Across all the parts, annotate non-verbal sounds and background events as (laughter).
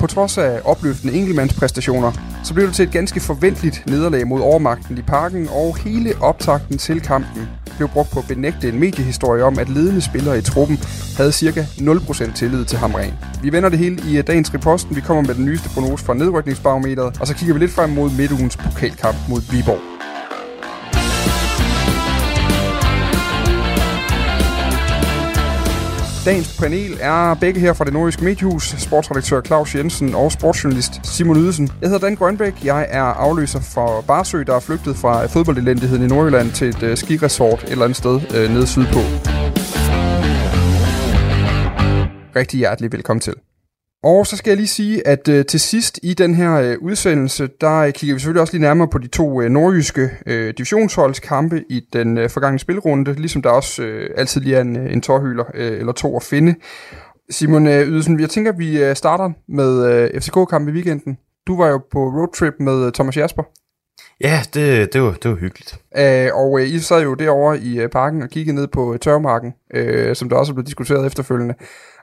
På trods af opløftende enkeltmandspræstationer, så blev det til et ganske forventeligt nederlag mod overmagten i parken, og hele optakten til kampen blev brugt på at benægte en mediehistorie om, at ledende spillere i truppen havde ca. 0% tillid til Hamren. Vi vender det hele i øh, dagens reposten. Vi kommer med den nyeste prognose fra nedrykningsbarometeret, og så kigger vi lidt frem mod midtugens pokalkamp mod Viborg. Dagens panel er begge her fra det nordiske mediehus, sportsredaktør Claus Jensen og sportsjournalist Simon Ydelsen. Jeg hedder Dan Grønbæk, jeg er afløser for Barsø, der er flygtet fra fodboldelendigheden i Nordjylland til et uh, skiresort et eller andet sted uh, nede sydpå. Rigtig hjertelig velkommen til. Og så skal jeg lige sige, at øh, til sidst i den her øh, udsendelse, der øh, kigger vi selvfølgelig også lige nærmere på de to øh, nordjyske øh, divisionsholdskampe i den øh, forgangne spilrunde, ligesom der også øh, altid lige er en, en tårhyler øh, eller to at finde. Simon øh, Ydelsen, jeg tænker, at vi øh, starter med øh, FCK-kampen i weekenden. Du var jo på roadtrip med øh, Thomas Jasper. Ja, det, det, var, det var hyggeligt. Øh, og øh, I sad jo derovre i øh, parken og kiggede ned på øh, tørmarken, øh, som der også er blevet diskuteret efterfølgende,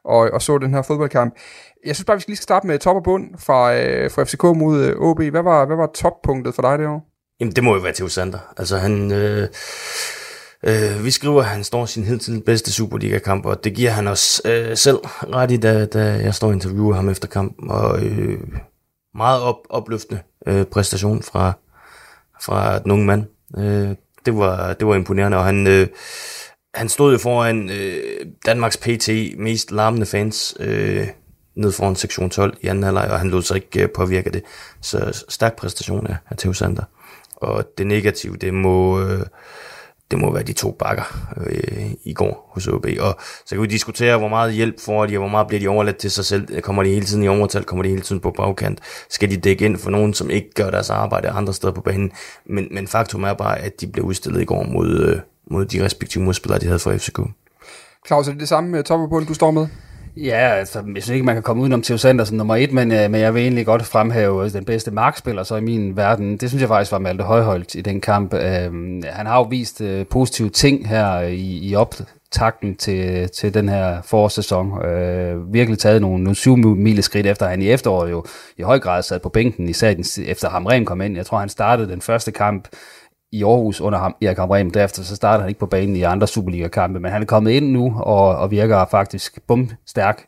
og, og så den her fodboldkamp. Jeg synes bare, vi skal lige starte med top og bund fra, øh, fra FCK mod øh, OB. Hvad var, hvad var toppunktet for dig derovre? Jamen, det må jo være Theo Sander. Altså, han... Øh, øh, vi skriver, at han står sin hidtil bedste Superliga-kamp, og det giver han os øh, selv ret i, da, da jeg står og interviewer ham efter kampen. Og øh, meget op, opløftende øh, præstation fra, fra den unge mand. Øh, det, var, det var imponerende, og han... Øh, han stod jo foran øh, Danmarks PT mest larmende fans øh, ned foran sektion 12 i anden halvleg, og han lod sig ikke øh, påvirke det. Så stærk præstation af, af Theo Sander. Og det negative, det må, øh, det må være de to bakker øh, i går hos OB. Og så kan vi diskutere, hvor meget hjælp får de, og hvor meget bliver de overladt til sig selv. Kommer de hele tiden i overtal? Kommer de hele tiden på bagkant? Skal de dække ind for nogen, som ikke gør deres arbejde andre steder på banen? Men, men faktum er bare, at de blev udstillet i går mod, øh, mod de respektive modspillere, de havde fra FCK. Claus, er det det samme med top du står med? Ja, altså, jeg synes ikke, man kan komme udenom Theo Sanders som nummer et, men, øh, men jeg vil egentlig godt fremhæve øh, den bedste markspiller så i min verden. Det synes jeg faktisk var Malte Højholdt i den kamp. Øh, han har jo vist øh, positive ting her øh, i, i optakten til, til den her forårssæson. Øh, virkelig taget nogle, nogle syv mile skridt efter han i efteråret jo i høj grad sad på bænken, især efter Hamren kom ind. Jeg tror, han startede den første kamp i Aarhus under ham, Erik Hamrem. Derefter så starter han ikke på banen i andre Superliga-kampe, men han er kommet ind nu og, og virker faktisk bumstærk.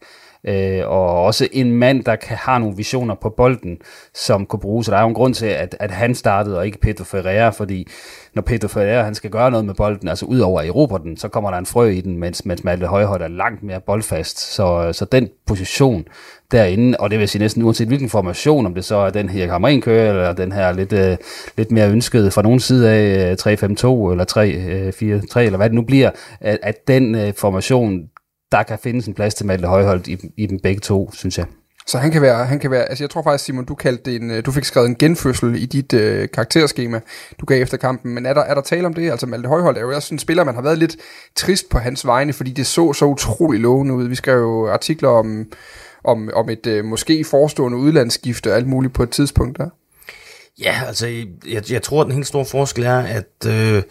Øh, og også en mand, der kan, har nogle visioner på bolden, som kunne bruges. Så der er jo en grund til, at, at han startede, og ikke Pedro Ferreira, fordi når Pedro Ferreira han skal gøre noget med bolden, altså ud over Europa den, så kommer der en frø i den, mens, mens Malte Højhold er langt mere boldfast. Så, så den position derinde, og det vil sige næsten uanset hvilken formation, om det så er den her Kammerin kører, eller den her lidt, øh, lidt mere ønskede fra nogen side af øh, 3-5-2, eller 3-4-3, øh, eller hvad det nu bliver, at, at den øh, formation, der kan findes en plads til Malte Højholdt i, i dem begge to, synes jeg. Så han kan være, han kan være, altså jeg tror faktisk, Simon, du kaldte det en, øh, du fik skrevet en genfødsel i dit øh, karakterskema, du gav efter kampen, men er der, er der tale om det? Altså Malte Højhold er jo også en spiller, man har været lidt trist på hans vegne, fordi det så så utrolig lovende ud. Vi skrev jo artikler om, om, om et øh, måske forestående udlandsskifte og alt muligt på et tidspunkt der. Ja, altså jeg, jeg tror, at den helt store forskel er, at øh,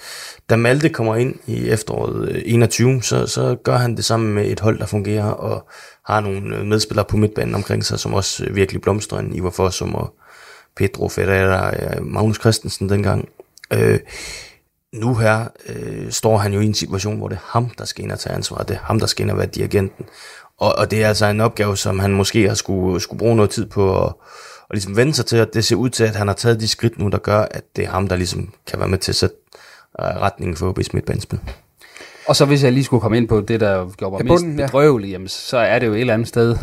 da Malte kommer ind i efteråret øh, 21, så, så gør han det sammen med et hold, der fungerer, og har nogle øh, medspillere på midtbanen omkring sig, som også øh, virkelig blomstrer en Ivar Fossum og Pedro Ferreira, Magnus Christensen dengang. Øh, nu her øh, står han jo i en situation, hvor det er ham, der skal ind og tage ansvar. Det er ham, der skal ind og være dirigenten. Og, og det er altså en opgave, som han måske har skulle, skulle bruge noget tid på at og ligesom vende sig til, at det ser ud til, at han har taget de skridt nu, der gør, at det er ham, der ligesom kan være med til at sætte uh, retningen for OB's midtbanespil. Og så hvis jeg lige skulle komme ind på det, der gjorde mig ja, bunden, mest bedrøvelig, ja. jamen, så er det jo et eller andet sted,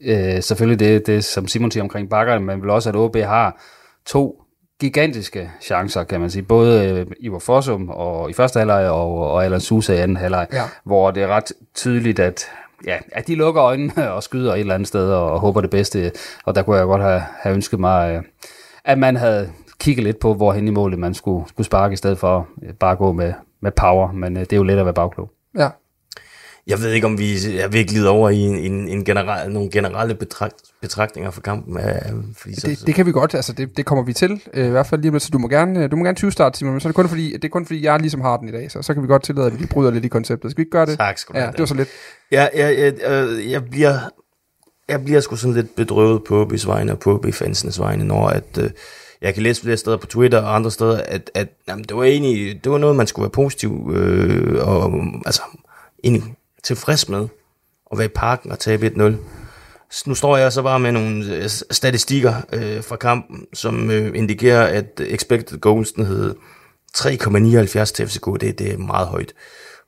øh, selvfølgelig det, det, som Simon siger omkring bakkerne, men vel også, at OB har to gigantiske chancer, kan man sige. Både øh, Ivar Fossum og i første halvleg og, og Alan Sousa i anden halvleg, ja. hvor det er ret tydeligt, at ja, at de lukker øjnene (laughs) og skyder et eller andet sted og, håber det bedste. Og der kunne jeg godt have, have ønsket mig, øh, at man havde kigget lidt på, hvor hen i målet man skulle, skulle sparke, i stedet for øh, bare gå med, med power. Men øh, det er jo let at være bagklog. Ja. Jeg ved ikke, om vi er glide over i en, en, en generel, nogle generelle betragt, betragtninger for kampen. fordi så, det, det kan vi godt, altså det, det kommer vi til, øh, i hvert fald lige med, så du må gerne, du må gerne 20 starte, Simon, men så er det kun fordi, det er kun fordi, jeg ligesom har den i dag, så, så kan vi godt tillade, at vi lige bryder lidt i konceptet. Skal vi ikke gøre det? Tak skal du Ja, det var så lidt. Ja, jeg, jeg, jeg, jeg bliver, jeg bliver sgu sådan lidt bedrøvet på OB's vegne og på OB-fansenes vegne, når at, øh, jeg kan læse flere steder på Twitter og andre steder, at, at jamen, det var egentlig, det var noget, man skulle være positiv øh, og altså, egentlig tilfreds med at være i parken og tabe 1-0. Nu står jeg så bare med nogle øh, statistikker øh, fra kampen, som øh, indikerer, at expected goals den hed 3,79 til FCK. Det, det er meget højt.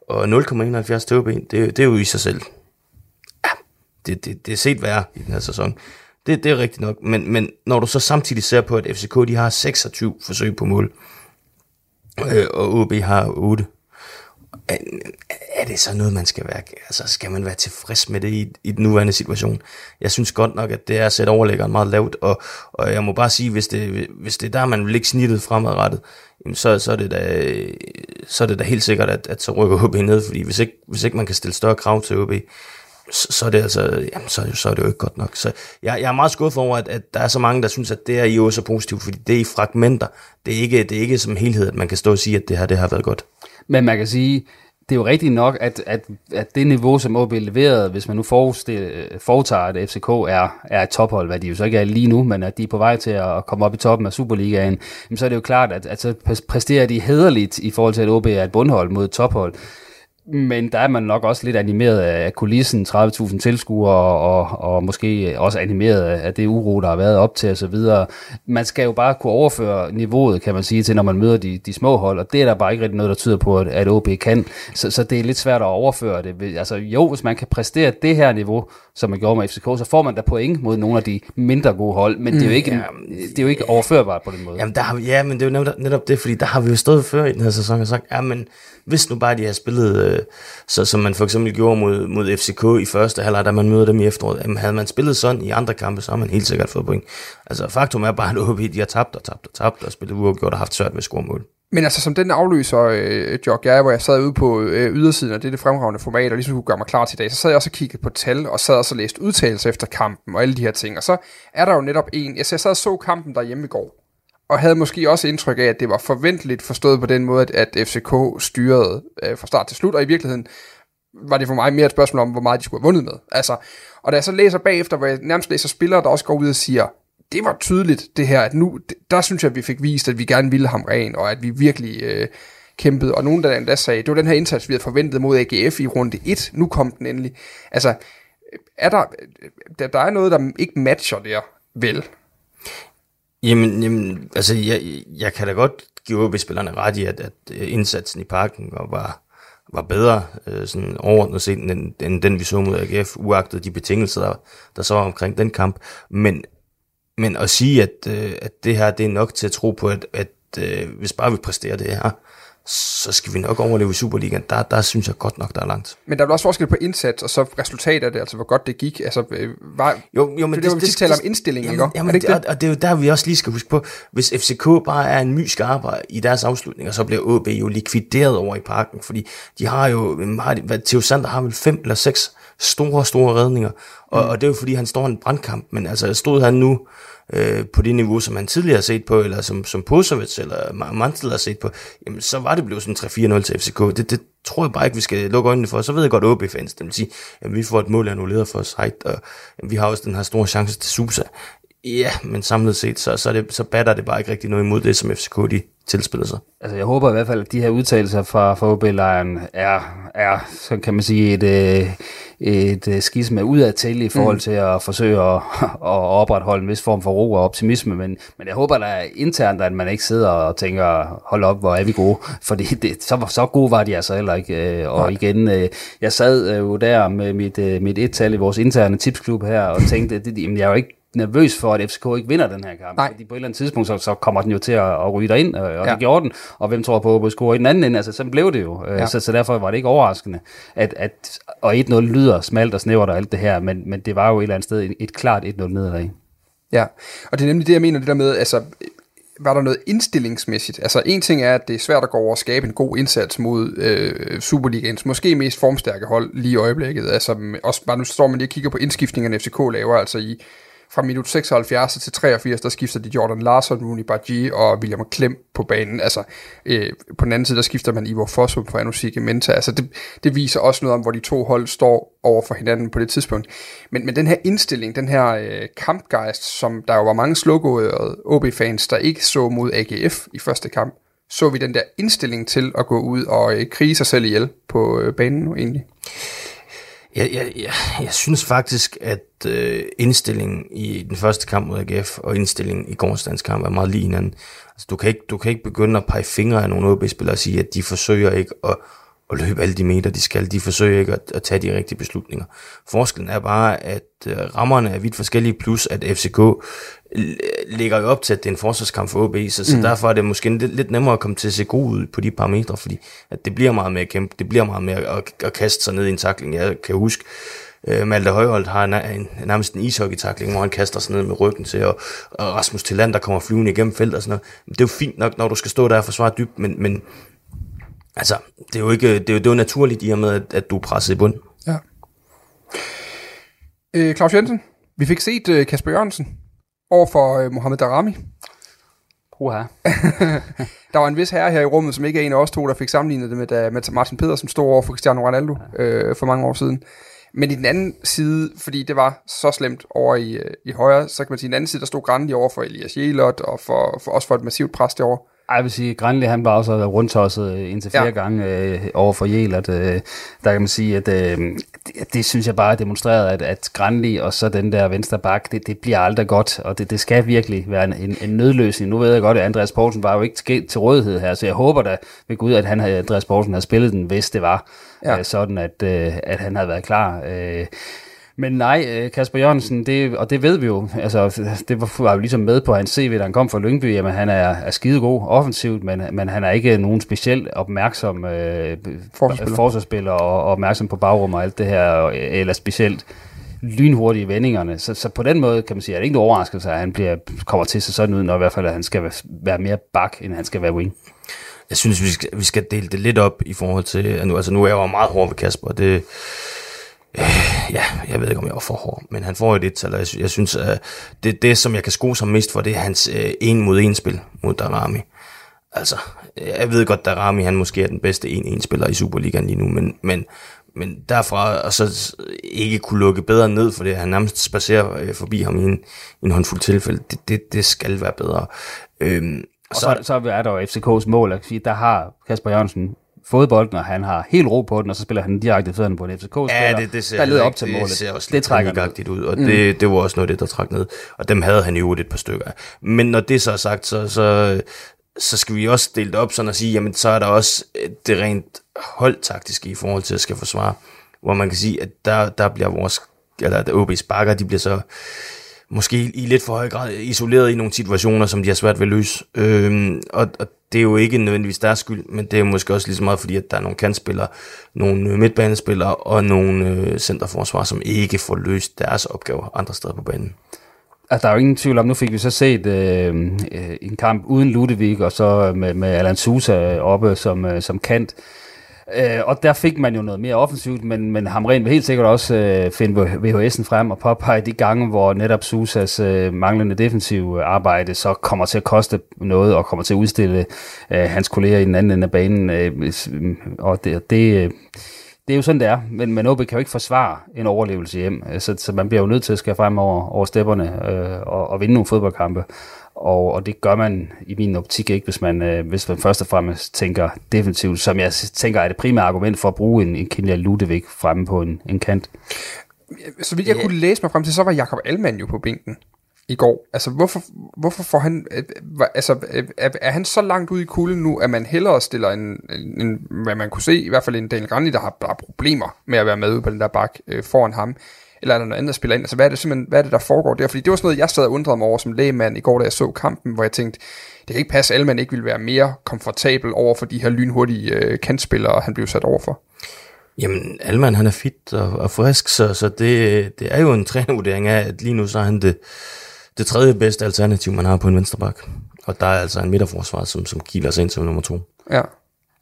Og 0,71 til OB, det, det er jo i sig selv. Ja, det, det, det er set værre i den her sæson. Det, det er rigtigt nok. Men, men når du så samtidig ser på, at FCK de har 26 forsøg på mål, øh, og OB har 8, er, det så noget, man skal være, altså skal man være tilfreds med det i, i den nuværende situation? Jeg synes godt nok, at det er at sætte overlæggeren meget lavt, og, og jeg må bare sige, hvis det, hvis det er der, man vil ikke snittet fremadrettet, så, så, er det da, så er det da helt sikkert, at, at så rykker OB ned, fordi hvis ikke, hvis ikke man kan stille større krav til OB, så, så er det altså, jamen, så, så er det jo ikke godt nok. Så jeg, jeg er meget skuffet over, at, at der er så mange, der synes, at det er i også er positivt, fordi det er i fragmenter. Det er ikke, det er ikke som helhed, at man kan stå og sige, at det her det har været godt. Men man kan sige, det er jo rigtigt nok, at, at, at det niveau, som OB leverede, hvis man nu foretager, at FCK er, er et tophold, hvad de jo så ikke er lige nu, men at de er på vej til at komme op i toppen af Superligaen, så er det jo klart, at, at så præsterer de hederligt i forhold til, at OB er et bundhold mod et tophold. Men der er man nok også lidt animeret af kulissen, 30.000 tilskuere, og, og måske også animeret af det uro, der har været op til osv. Man skal jo bare kunne overføre niveauet, kan man sige, til når man møder de, de små hold, og det er der bare ikke rigtig noget, der tyder på, at, at OB kan. Så, så det er lidt svært at overføre det. Altså jo, hvis man kan præstere det her niveau, som man gjorde med FCK, så får man da point mod nogle af de mindre gode hold, men mm, det, er jo ikke, ja, det er jo ikke overførbart på den måde. Jamen, der har, ja, men det er jo netop, netop det, fordi der har vi jo stået før i den her sæson og sagt, ja, men hvis nu bare de har spillet, øh, så, som man for eksempel gjorde mod, mod FCK i første halvleg, da man møder dem i efteråret, jamen havde man spillet sådan i andre kampe, så har man helt sikkert fået point. Altså faktum er bare, at OB, de har tabt og tabt og tabt og spillet uafgjort og haft svært med scoremål. Men altså som den afløser øh, Jok, jeg hvor jeg sad ude på øh, ydersiden, af det det fremragende format, og ligesom kunne gøre mig klar til i dag, så sad jeg også og kiggede på tal, og sad også og læste udtalelser efter kampen, og alle de her ting. Og så er der jo netop en, jeg sad og så kampen derhjemme i går, og havde måske også indtryk af, at det var forventeligt forstået på den måde, at, at FCK styrede øh, fra start til slut, og i virkeligheden var det for mig mere et spørgsmål om, hvor meget de skulle have vundet med. Altså, og da jeg så læser bagefter, hvor jeg nærmest læser spillere, der også går ud og siger, det var tydeligt det her, at nu, der synes jeg, at vi fik vist, at vi gerne ville ham ren, og at vi virkelig øh, kæmpede. Og nogen der endda sagde, det var den her indsats, vi havde forventet mod AGF i runde 1, nu kom den endelig. Altså, er der, øh, der, der er noget, der ikke matcher der, vel? Jamen, jamen altså, jeg, jeg kan da godt give OB-spillerne ret i, at, at øh, indsatsen i parken var, var bedre øh, sådan overordnet set, end, end den, vi så mod AGF, uagtet de betingelser, der, der så var omkring den kamp. Men, men at sige, at, øh, at det her det er nok til at tro på, at, at øh, hvis bare vi præsterer det her, så skal vi nok overleve i Superligaen. Der, der synes jeg godt nok, der er langt. Men der er også forskel på indsats, og så resultat af det, altså hvor godt det gik. Altså, øh, var, jo, jo, men det, det, det, det, taler om indstilling, jamen, ikke? Jamen, er det ikke det, og, og det er jo der, vi også lige skal huske på, hvis FCK bare er en my skarper i deres afslutninger, så bliver AB jo likvideret over i parken, fordi de har jo, har de, Theo Sander har vel fem eller seks store, store redninger, og, mm. og det er jo fordi, han står i en brandkamp, men altså stod han nu øh, på det niveau, som han tidligere har set på, eller som, som Posovic eller Mantel har set på, jamen så var det blevet sådan 3-4-0 til FCK. Det, det tror jeg bare ikke, vi skal lukke øjnene for. Så ved jeg godt, at OB-fans, det vil sige, at vi får et mål annulleret for os, og jamen, vi har også den her store chance til Susa. Ja, men samlet set, så, så, det, så batter det bare ikke rigtig noget imod det, som FCK de tilspiller sig. Altså, jeg håber i hvert fald, at de her udtalelser fra, fra OB-lejren er, er, så kan man sige, et, øh, et, et skisme udad til i forhold mm. til at forsøge at, (laughs) at opretholde en vis form for ro og optimisme, men, men jeg håber da internt, at man ikke sidder og tænker, hold op, hvor er vi gode, (laughs) fordi det, så, så gode var de altså heller ikke. Øh, og Nej. igen, jeg sad jo der med mit, mit et-tal i vores interne tipsklub her, og tænkte, (laughs) det, jamen, jeg er jo ikke nervøs for, at FCK ikke vinder den her kamp. Nej. Fordi på et eller andet tidspunkt, så, så kommer den jo til at, at ryge derind, og, og ja. det gjorde den. Og hvem tror på, at score i den anden ende? Altså, så blev det jo. Øh, ja. Så, så derfor var det ikke overraskende. At, at, og 1-0 lyder smalt og snævert og alt det her, men, men det var jo et eller andet sted et, et klart 1-0 nederlag. Ja, og det er nemlig det, jeg mener, det der med, altså, var der noget indstillingsmæssigt? Altså en ting er, at det er svært at gå over og skabe en god indsats mod øh, Superligaens måske mest formstærke hold lige i øjeblikket. Altså også bare nu står man lige og kigger på indskiftningerne FCK laver, altså i fra minut 76 til 83, der skifter de Jordan Larson, Rooney Bargi og William Klem på banen. Altså, øh, på den anden side, der skifter man Ivor Fossum for Anusik Menta. Altså, det, det viser også noget om, hvor de to hold står over for hinanden på det tidspunkt. Men, men den her indstilling, den her øh, kampgejst, som der jo var mange slukårede OB-fans, der ikke så mod AGF i første kamp, så vi den der indstilling til at gå ud og øh, krige sig selv ihjel på øh, banen nu egentlig. Jeg, jeg, jeg, jeg synes faktisk, at øh, indstillingen i den første kamp mod AGF og indstillingen i gårdsdagens kamp er meget lige hinanden. Altså, du, kan ikke, du kan ikke begynde at pege fingre af nogle OB-spillere og sige, at de forsøger ikke at, at løbe alle de meter, de skal. De forsøger ikke at, at tage de rigtige beslutninger. Forskellen er bare, at øh, rammerne er vidt forskellige, plus at FCK ligger jo op til, at det er en forsvarskamp for OB, så, så mm. derfor er det måske lidt, lidt nemmere at komme til at se god ud på de parametre, fordi at det bliver meget mere kæmpe, det bliver meget mere at, at kaste sig ned i en takling. Jeg kan huske, uh, Malte Højholdt har en, en, nærmest en ishockey-takling, hvor han kaster sig ned med ryggen til, og, og Rasmus Tilland, der kommer flyvende igennem feltet og sådan noget. Det er jo fint nok, når du skal stå der og forsvare dybt, men, men altså, det er jo ikke, det er jo, det er jo naturligt i og med, at, at du er presset i bund. Ja. Øh, Claus Jensen, vi fik set uh, Kasper Jørgensen over for øh, Mohamed Darami. Uha. (laughs) der var en vis herre her i rummet, som ikke er en af os to, der fik sammenlignet det med, da, med Martin Pedersen stod over for Cristiano Ronaldo øh, for mange år siden. Men i den anden side, fordi det var så slemt over i, øh, i højre, så kan man sige, i den anden side, der stod Grandi over for Elias Jelot, og for, for også for et massivt pres derovre. Jeg vil sige, Granli han var også rundtosset indtil flere ja. gange øh, over for Jelert. Øh, der kan man sige, at øh, det, det synes jeg bare er demonstreret, at, at Granli og så den der venstre bak, det, det bliver aldrig godt, og det, det skal virkelig være en, en, en nødløsning. Nu ved jeg godt, at Andreas Poulsen var jo ikke til, til rådighed her, så jeg håber da ved Gud, at han havde, Andreas Poulsen havde spillet den, hvis det var ja. øh, sådan, at, øh, at han havde været klar. Øh, men nej, øh, Kasper Jørgensen, det, og det ved vi jo, altså det var, var jo ligesom med på hans CV, da han kom fra Lyngby, jamen han er, er skidegod offensivt, men, men han er ikke nogen specielt opmærksom øh, forsvarsspiller, forsvarsspiller og, og opmærksom på bagrum og alt det her, eller specielt lynhurtige vendingerne. Så, så på den måde kan man sige, at det ikke en overraskelse, at han bliver, kommer til sig sådan ud, når i hvert fald at han skal være mere bak, end han skal være wing. Jeg synes, vi skal, vi skal dele det lidt op i forhold til, at nu, altså nu er jeg jo meget hård ved Kasper, det, Øh, ja, jeg ved ikke, om jeg var for hård, men han får et et jeg, jeg synes, at det, det, som jeg kan skrue som mest for, det er hans øh, en mod en spil mod Darami. Altså, jeg ved godt, Darami han måske er den bedste en en spiller i Superligaen lige nu, men, men, men derfra og så ikke kunne lukke bedre ned, for det han nærmest spacerer øh, forbi ham i en, en håndfuld tilfælde, det, det, det skal være bedre. Øhm, og så, så, så er der jo FCK's mål, at sige, der har Kasper Jørgensen fået bolden, og han har helt ro på den, og så spiller han direkte fødderne på en FCK-spiller, ja, det, det ser der leder op til målet. Det ser også det trækker ud, og mm. det, det var også noget det, der trak ned. Og dem havde han jo et par stykker af. Men når det så er sagt, så, så, så skal vi også dele det op sådan at sige, jamen så er der også det rent holdtaktiske i forhold til at skal forsvare, hvor man kan sige, at der, der bliver vores, eller at OB's bakker, de bliver så måske i lidt for høj grad isoleret i nogle situationer, som de har svært ved at løse. Øhm, og, og det er jo ikke nødvendigvis deres skyld, men det er måske også lige så meget fordi, at der er nogle kantspillere, nogle øh, midtbanespillere og nogle øh, centerforsvar, som ikke får løst deres opgaver andre steder på banen. Altså, der er jo ingen tvivl om, nu fik vi så set øh, øh en kamp uden Ludvig, og så med, med Alan Sousa øh, oppe som, øh, som kant. Øh, Øh, og der fik man jo noget mere offensivt, men, men Hamren vil helt sikkert også øh, finde VHS'en frem og påpege de gange, hvor netop Susas øh, manglende defensiv arbejde så kommer til at koste noget og kommer til at udstille øh, hans kolleger i den anden ende af banen. Øh, mm, og det, det, øh, det er jo sådan, det er. Men, men OB kan jo ikke forsvare en overlevelse hjem. Så, så man bliver jo nødt til at skære frem over, over stepperne øh, og, og vinde nogle fodboldkampe. Og, og det gør man i min optik ikke, hvis man, øh, hvis man først og fremmest tænker defensivt, som jeg tænker er det primære argument for at bruge en, en Kinja Ludevig fremme på en, en kant. Så vidt jeg yeah. kunne læse mig frem til, så var Jakob Alman jo på bænken i går. Altså, hvorfor, hvorfor får han... Øh, altså, øh, er, er han så langt ude i kulden nu, at man hellere stiller en, en, en hvad man kunne se, i hvert fald en Daniel Granli, der har, bare problemer med at være med ude på den der bak øh, foran ham, eller er der noget andet, der spiller ind? Altså, hvad er det simpelthen, hvad er det, der foregår der? Fordi det var sådan noget, jeg sad og undrede mig over som lægemand i går, da jeg så kampen, hvor jeg tænkte, det kan ikke passe, at man ikke ville være mere komfortabel over for de her lynhurtige øh, kantspillere, han blev sat over for. Jamen, Alman han er fit og, og frisk, så, så det, det er jo en (laughs) trænervurdering af, at lige nu så er han det, det tredje bedste alternativ, man har på en venstreback. Og der er altså en midterforsvar, som, som kiler sig ind som nummer to. Ja.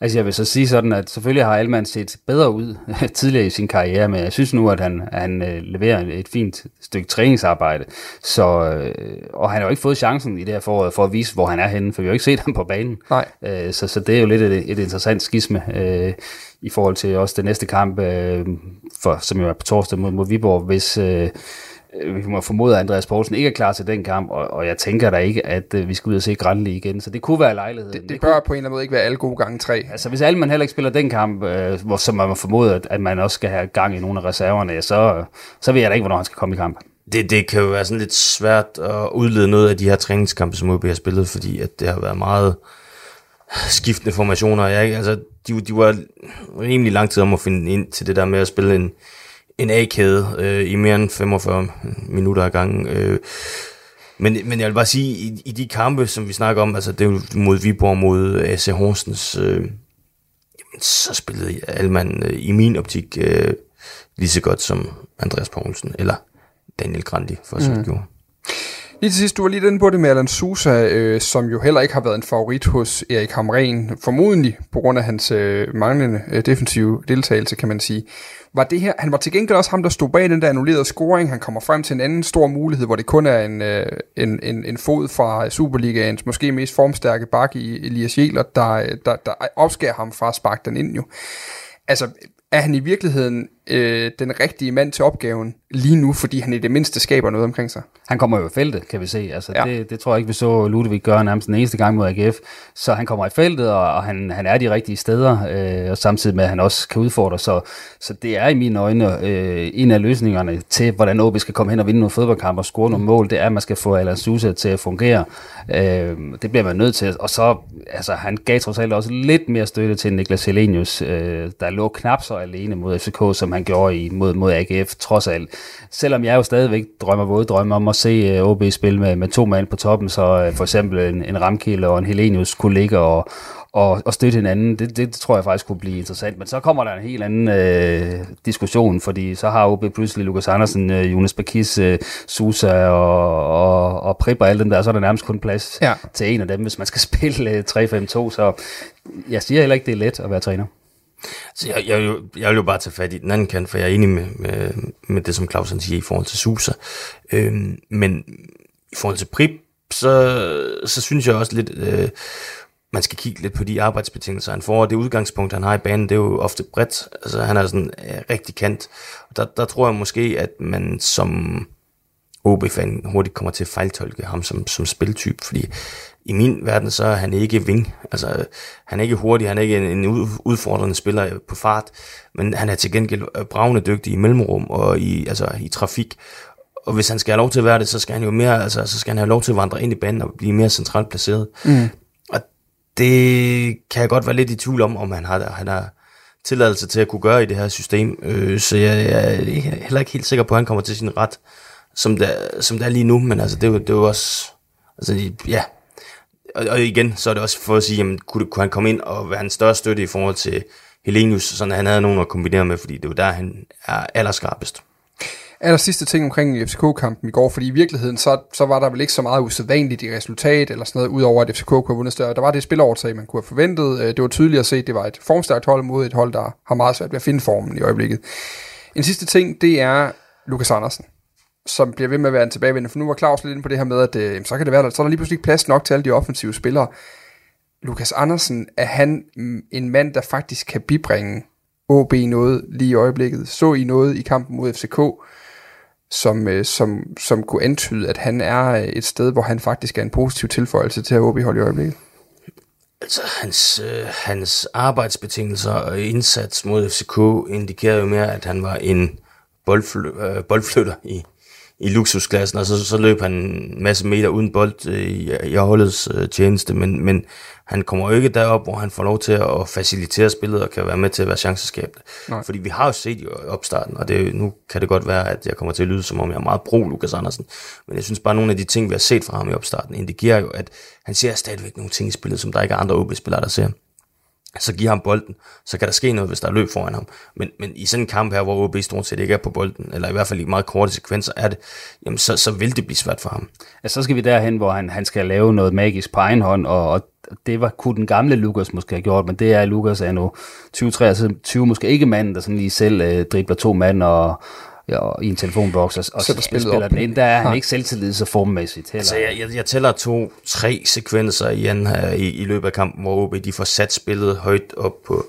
Altså jeg vil så sige sådan, at selvfølgelig har Alman set bedre ud (laughs) tidligere i sin karriere, men jeg synes nu, at han, han øh, leverer et fint stykke træningsarbejde. Så, øh, og han har jo ikke fået chancen i det her forår for at vise, hvor han er henne, for vi har jo ikke set ham på banen. Nej. Øh, så, så det er jo lidt et, et interessant skisme i forhold til også det næste kamp, for, som jo er på torsdag mod, mod Viborg, hvis... Øh, Øh, vi må formode, at Andreas Poulsen ikke er klar til den kamp, og, og jeg tænker da ikke, at uh, vi skal ud og se Granli igen, så det kunne være lejligheden. Det, det, det bør kunne, på en eller anden måde ikke være alle gode gange tre. Altså hvis alle man heller ikke spiller den kamp, uh, hvor, som man må formode, at, at man også skal have gang i nogle af reserverne, så, så ved jeg da ikke, hvornår han skal komme i kamp. Det, det kan jo være sådan lidt svært at udlede noget af de her træningskampe, som OB har spillet, fordi at det har været meget skiftende formationer. Jeg, altså, de, de var rimelig lang tid om at finde ind til det der med at spille en, en A-kæde øh, i mere end 45 minutter ad gangen. Øh, men, men jeg vil bare sige, i, i de kampe, som vi snakker om, altså det er jo mod Viborg, mod AC Horsens, øh, jamen, så spillede Alman øh, i min optik øh, lige så godt som Andreas Poulsen, eller Daniel Grandi, for så mm. gjorde. Lige til sidst, du var lige inde på det med Alan Sousa, øh, som jo heller ikke har været en favorit hos Erik Hamren, formodentlig på grund af hans øh, manglende øh, defensive deltagelse, kan man sige. Var det her, han var til gengæld også ham, der stod bag den der annullerede scoring. Han kommer frem til en anden stor mulighed, hvor det kun er en, øh, en, en, en fod fra Superligaens måske mest formstærke bakke i Elias Jæler, der, øh, der, der opskærer ham fra at sparke den ind jo. Altså, er han i virkeligheden øh, den rigtige mand til opgaven lige nu, fordi han i det mindste skaber noget omkring sig? Han kommer jo i feltet, kan vi se. Altså, ja. det, det tror jeg ikke, vi så Ludvig gøre nærmest den eneste gang mod AGF. Så han kommer i feltet, og, og han, han er de rigtige steder, øh, og samtidig med, at han også kan udfordre. Så, så det er i mine øjne øh, en af løsningerne til, hvordan OB skal komme hen og vinde nogle fodboldkampe og score nogle mål. Det er, at man skal få Alan Sousa til at fungere. Øh, det bliver man nødt til. Og så, altså, han gav trods alt også lidt mere støtte til Niklas Helenius, øh, der lå knap så alene mod FCK, som han gjorde i, mod, mod AGF, trods alt. Selvom jeg jo stadigvæk drømmer våde drømme om at se OB spille med, med to mand på toppen, så uh, for eksempel en, en Ramkiel og en Helenius kunne ligge og, og, og støtte hinanden, det, det tror jeg faktisk kunne blive interessant. Men så kommer der en helt anden øh, diskussion, fordi så har OB pludselig Lukas Andersen, øh, Jonas Bakis, øh, Susa og, og, og Prip og alle dem der, så er der nærmest kun plads ja. til en af dem, hvis man skal (laughs) spille øh, 3-5-2. Så jeg siger heller ikke, det er let at være træner. Så jeg, jeg, vil jo, jeg vil jo bare tage fat i den anden kant, for jeg er enig med, med, med det, som Claus siger i forhold til Susa. Øhm, men i forhold til Prip, så, så synes jeg også lidt, øh, man skal kigge lidt på de arbejdsbetingelser, han får. Det udgangspunkt, han har i banen, det er jo ofte bredt. Altså, han er sådan øh, rigtig kant. Og der, der tror jeg måske, at man som OB-fan hurtigt kommer til at fejltolke ham som, som spiltype, fordi i min verden, så er han ikke ving. Altså, han er ikke hurtig, han er ikke en, en udfordrende spiller på fart, men han er til gengæld øh, bravende dygtig i mellemrum og i, altså, i trafik. Og hvis han skal have lov til at være det, så skal han jo mere, altså, så skal han have lov til at vandre ind i banen og blive mere centralt placeret. Mm. Og det kan jeg godt være lidt i tvivl om, om han har, han har tilladelse til at kunne gøre i det her system. Øh, så jeg, jeg er heller ikke helt sikker på, at han kommer til sin ret, som det, som det er lige nu. Men altså, det, er det er jo også... Altså, ja, og, og igen, så er det også for at sige, jamen, kunne, kunne han komme ind og være en større støtte i forhold til Helenius, sådan at han havde nogen at kombinere med, fordi det var der, han er allerskarpest. aller sidste ting omkring FCK-kampen i går, fordi i virkeligheden, så, så var der vel ikke så meget usædvanligt i resultat, eller sådan noget, udover at FCK kunne have vundet større. Der var det spilovertag, man kunne have forventet. Øh, det var tydeligt at se, at det var et formstærkt hold mod et hold, der har meget svært ved at finde formen i øjeblikket. En sidste ting, det er Lukas Andersen som bliver ved med at være en tilbagevendende, for nu var Claus lidt inde på det her med, at øh, så kan det være, at så er der lige pludselig plads nok til alle de offensive spillere. Lukas Andersen, er han en mand, der faktisk kan bibringe OB noget lige i øjeblikket? Så I noget i kampen mod FCK, som, øh, som, som kunne antyde, at han er øh, et sted, hvor han faktisk er en positiv tilføjelse til at OB holde i øjeblikket? Altså, hans, øh, hans arbejdsbetingelser og indsats mod FCK indikerer jo mere, at han var en boldfly, øh, boldflytter i, i luksusklassen, og så, så løb han en masse meter uden bold øh, i, i holdets øh, tjeneste, men, men han kommer jo ikke derop, hvor han får lov til at facilitere spillet og kan være med til at være chanceskabende. Nej. Fordi vi har jo set i opstarten, og det, nu kan det godt være, at jeg kommer til at lyde, som om jeg er meget pro Lukas Andersen, men jeg synes bare, at nogle af de ting, vi har set fra ham i opstarten, indikerer jo, at han ser stadigvæk nogle ting i spillet, som der ikke er andre OB-spillere, der ser så giver ham bolden, så kan der ske noget, hvis der er løb foran ham. Men, men i sådan en kamp her, hvor OB stort set ikke er på bolden, eller i hvert fald i meget korte sekvenser er det, jamen så, så vil det blive svært for ham. Ja, så skal vi derhen, hvor han, han skal lave noget magisk på egen hånd, og, og det var, kunne den gamle Lukas måske have gjort, men det er Lukas er nu 20-23, måske ikke manden, der sådan lige selv øh, dribler to mand og, og i en telefonboks og, og spillet spiller op. den ind. Der er han Nej. ikke selvtillid så formmæssigt heller. Så jeg, jeg, jeg tæller to, tre sekvenser igen her i, i løbet af kampen, hvor OB de får sat spillet højt op på,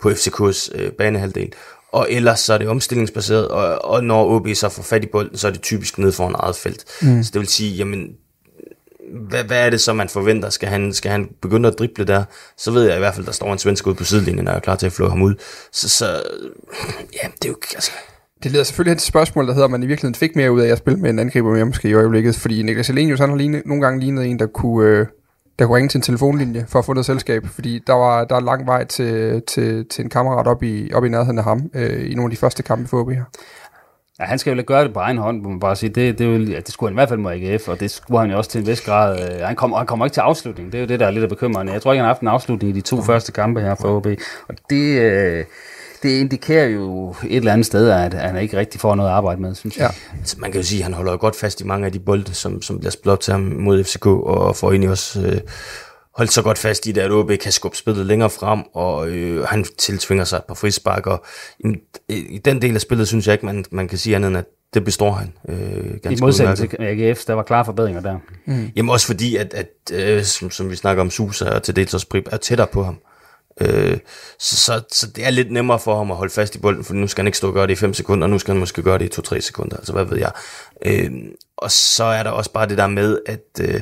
på FCK's øh, banehalvdel. Og ellers så er det omstillingsbaseret, og, og når OB så får fat i bolden, så er det typisk ned foran eget felt. Mm. Så det vil sige, jamen, hvad, hvad er det så, man forventer? Skal han, skal han begynde at drible der? Så ved jeg i hvert fald, der står en svensk ude på sidelinjen, og er klar til at flå ham ud. Så, så ja, det er jo altså, Det leder selvfølgelig hen til spørgsmål, der hedder, om man i virkeligheden fik mere ud af at spille med en angriber mere måske i øjeblikket, fordi Niklas Elenius, han har lignet, nogle gange lignet en, der kunne, øh, der kunne ringe til en telefonlinje for at få noget selskab, fordi der var der er lang vej til, til, til en kammerat op i, op i nærheden af ham øh, i nogle af de første kampe for OB her. Ja, han skal jo gøre det på egen hånd, må man bare sige. Det, det, er jo, det skulle han i hvert fald mod AGF, og det skulle han jo også til en vis grad. Øh, Han kommer, han kommer ikke til afslutning. Det er jo det, der er lidt af bekymrende. Jeg tror ikke, han har haft en afslutning i de to første kampe her for OB. Og det, øh, det indikerer jo et eller andet sted, at han ikke rigtig får noget at arbejde med, synes jeg. Ja. Altså, man kan jo sige, at han holder jo godt fast i mange af de bolde, som, som bliver spillet til ham mod FCK, og får egentlig også øh, holdt så godt fast i det, at OB kan skubbe spillet længere frem, og øh, han tiltvinger sig et par frispark, og jamen, i den del af spillet synes jeg ikke, man, man kan sige andet end, at det består han øh, I ganske modsætning udmærket. til AGF, der var klare forbedringer der. Jamen også fordi, at, at øh, som, som vi snakker om, Susa og til dels også Prip, er tættere på ham. Øh, så, så, så det er lidt nemmere for ham at holde fast i bolden, for nu skal han ikke stå og gøre det i 5 sekunder, og nu skal han måske gøre det i 2-3 sekunder, altså hvad ved jeg. Øh, og så er der også bare det der med, at øh,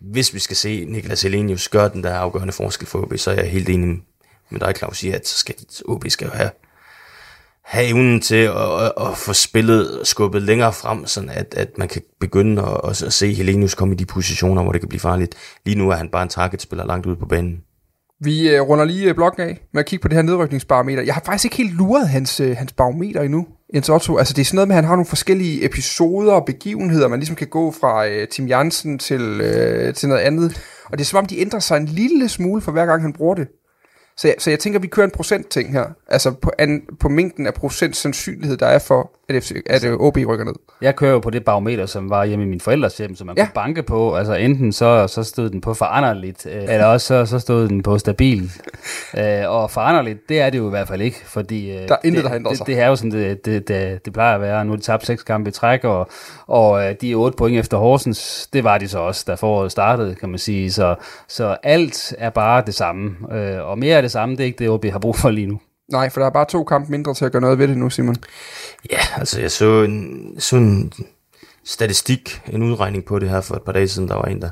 hvis vi skal se Niklas Helenius gøre den der afgørende forskel for OB, så er jeg helt enig med dig, Claus, i, at så skal OB skal jo have have evnen til at, at, at få spillet skubbet længere frem, sådan at, at man kan begynde at, at se Helenius komme i de positioner, hvor det kan blive farligt. Lige nu er han bare en targetspiller langt ude på banen. Vi øh, runder lige øh, blokken af med at kigge på det her nedrykningsbarometer. Jeg har faktisk ikke helt luret hans, øh, hans barometer endnu, Jens Otto. Altså det er sådan noget med, at han har nogle forskellige episoder og begivenheder, man ligesom kan gå fra øh, Tim Jansen til, øh, til noget andet. Og det er som om, de ændrer sig en lille smule for hver gang, han bruger det. Så jeg, så jeg tænker, vi kører en procentting her. Altså på, an, på mængden af procent sandsynlighed, der er for, at, FC, at øh, OB rykker ned. Jeg kører jo på det barometer, som var hjemme i min forældres hjem, som man Ja. kunne banke på. Altså enten så, så stod den på foranderligt, øh, eller også så, så stod den på stabil. øh, og foranderligt, det er det jo i hvert fald ikke, fordi øh, Der er intet, det, der har det, sig. det, er jo sådan, det, det, det, det plejer at være. Nu er de tabt seks kampe i træk, og, og øh, de otte point efter Horsens. Det var de så også, da foråret startede, kan man sige. Så, så alt er bare det samme. Øh, og mere af det samme, det er ikke det, OB har brug for lige nu. Nej, for der er bare to kampe mindre til at gøre noget ved det nu, Simon. Ja, altså jeg så en, så en statistik, en udregning på det her for et par dage siden. Der var en, der,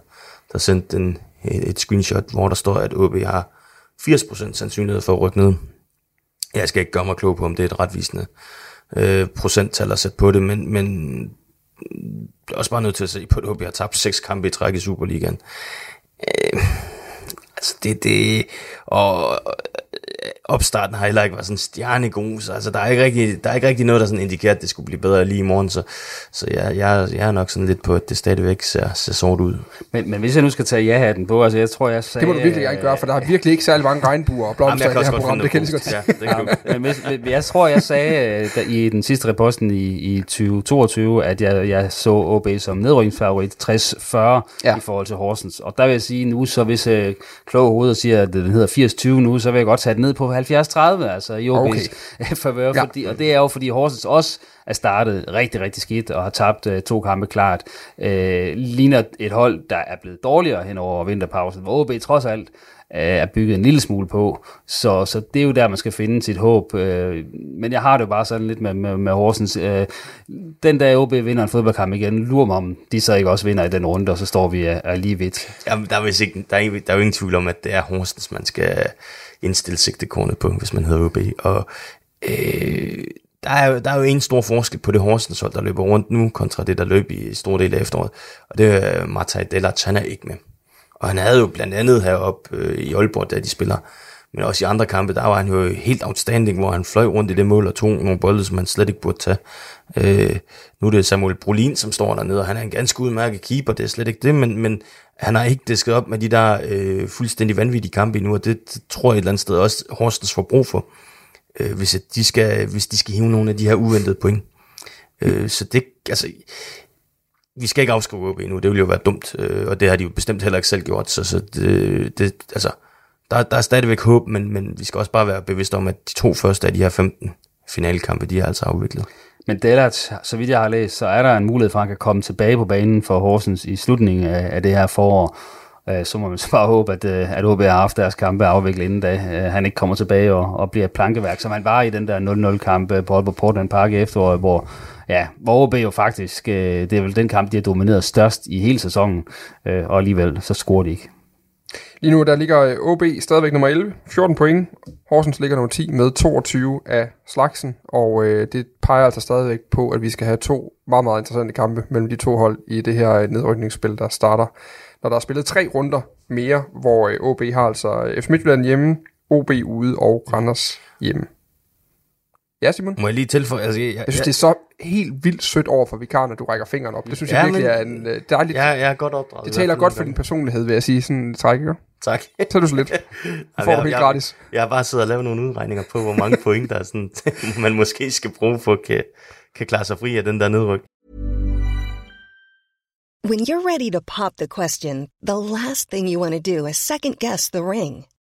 der sendte en, et, et screenshot, hvor der står, at OB har 80% sandsynlighed for at rykke ned. Jeg skal ikke gøre mig klog på, om det er et retvisende øh, procenttal at sætte på det, men, men jeg er også bare nødt til at se på, at OB har tabt seks kampe i træk i Superligaen. Øh, altså det, det, og, opstarten har heller ikke været sådan stjernegod, så altså, der, er ikke rigtig, der er ikke rigtig noget, der sådan indikerer, at det skulle blive bedre lige i morgen, så, så jeg, jeg, jeg er nok sådan lidt på, at det stadigvæk ser, ser sort ud. Men, men hvis jeg nu skal tage ja-hatten på, altså jeg tror, jeg sagde... Det må du virkelig gerne gøre, for der er virkelig ikke særlig mange regnbuer og blomster Jamen, i det her program. godt Det kan jeg godt Ja, det kan du. Men hvis- jeg tror, jeg sagde øh, der, i den sidste reposten i, i 2022, at jeg, jeg så OB som nedrykningsfavorit 60-40 Ja. ja. i forhold til Horsens. Og der vil jeg sige nu, så hvis øh, kloge hoveder siger, at den hedder 80-20 nu, så vil jeg godt tage den ned på 70-30, altså i OB's Okay. (laughs) favør. Ja. Fordi, og det er jo, fordi Horsens også er startet rigtig, rigtig skidt og har tabt øh, to kampe klart. Øh, ligner et hold, der er blevet dårligere hen over vinterpausen, hvor OB trods alt øh, er bygget en lille smule på. Så, så det er jo der, man skal finde sit håb. Øh, men jeg har det jo bare sådan lidt med, med, med Horsens. Øh, den dag OB vinder en fodboldkamp igen, lurer mig om, de så ikke også vinder i den runde, og så står vi af, af lige vidt. Jamen, der, er ikke, der, er, ikke- der er jo ingen tvivl om, at det er Horsens, man skal indstille sigtekornet på, hvis man hedder OB. Og øh, der, er jo, der er jo en stor forskel på det Horsens hold, der løber rundt nu, kontra det, der løb i stor del af efteråret. Og det er Martaj Dellert, han er ikke med. Og han havde jo blandt andet heroppe øh, i Aalborg, da de spiller, men også i andre kampe, der var han jo helt outstanding, hvor han fløj rundt i det mål og tog nogle bolde, som han slet ikke burde tage. Øh, nu er det Samuel Brolin, som står dernede, og han er en ganske udmærket keeper, det er slet ikke det, men, men han har ikke disket op med de der øh, fuldstændig vanvittige kampe endnu, og det, det tror jeg et eller andet sted også Horsens får brug for, øh, hvis, de skal, hvis de skal hive nogle af de her uventede point. Øh, så det, altså, vi skal ikke afskrive OB nu, det ville jo være dumt, øh, og det har de jo bestemt heller ikke selv gjort, så, så det, det, altså, der, der er stadigvæk håb, men, men vi skal også bare være bevidste om, at de to første af de her 15 finalekampe, de er altså afviklet. Men Dellert, så vidt jeg har læst, så er der en mulighed for, at han kan komme tilbage på banen for Horsens i slutningen af, af det her forår. Øh, så må man så bare håbe, at, øh, at OB har haft deres kampe afviklet inden da. Øh, han ikke kommer tilbage og, og bliver et plankeværk, som han var i den der 0-0 kamp på Aalborg Portland Park i efteråret, hvor, ja, hvor OB jo faktisk, det er vel den kamp, de har domineret størst i hele sæsonen, og alligevel så scorer de ikke. Lige nu der ligger øh, OB stadigvæk nummer 11, 14 point. Horsens ligger nummer 10 med 22 af slagsen, og øh, det peger altså stadigvæk på, at vi skal have to meget, meget interessante kampe mellem de to hold i det her øh, nedrykningsspil, der starter, når der er spillet tre runder mere, hvor øh, OB har altså øh, F. Midtjylland hjemme, OB ude og Randers hjemme. Ja, Simon? Må jeg lige tilføje? Altså, jeg, Jeg synes, det er så helt vildt sødt over for vikaren, at du rækker fingeren op. Det synes jeg Ja, virkelig men- er en øh, dejlig... jeg, jeg er godt opdraget. det taler godt for din personlighed, vil jeg sige. Sådan en træk, ikke? Tak. (laughs) Så er du så lidt. (laughs) Du får jeg- helt jeg- gratis. Jeg har bare siddet og lavet nogle udregninger på, hvor mange point, der er sådan, (laughs) man måske skal bruge for at kan, kan klare sig fri af den der nedryk. When you're ready to pop the question, the last thing you want to do is second guess the ring.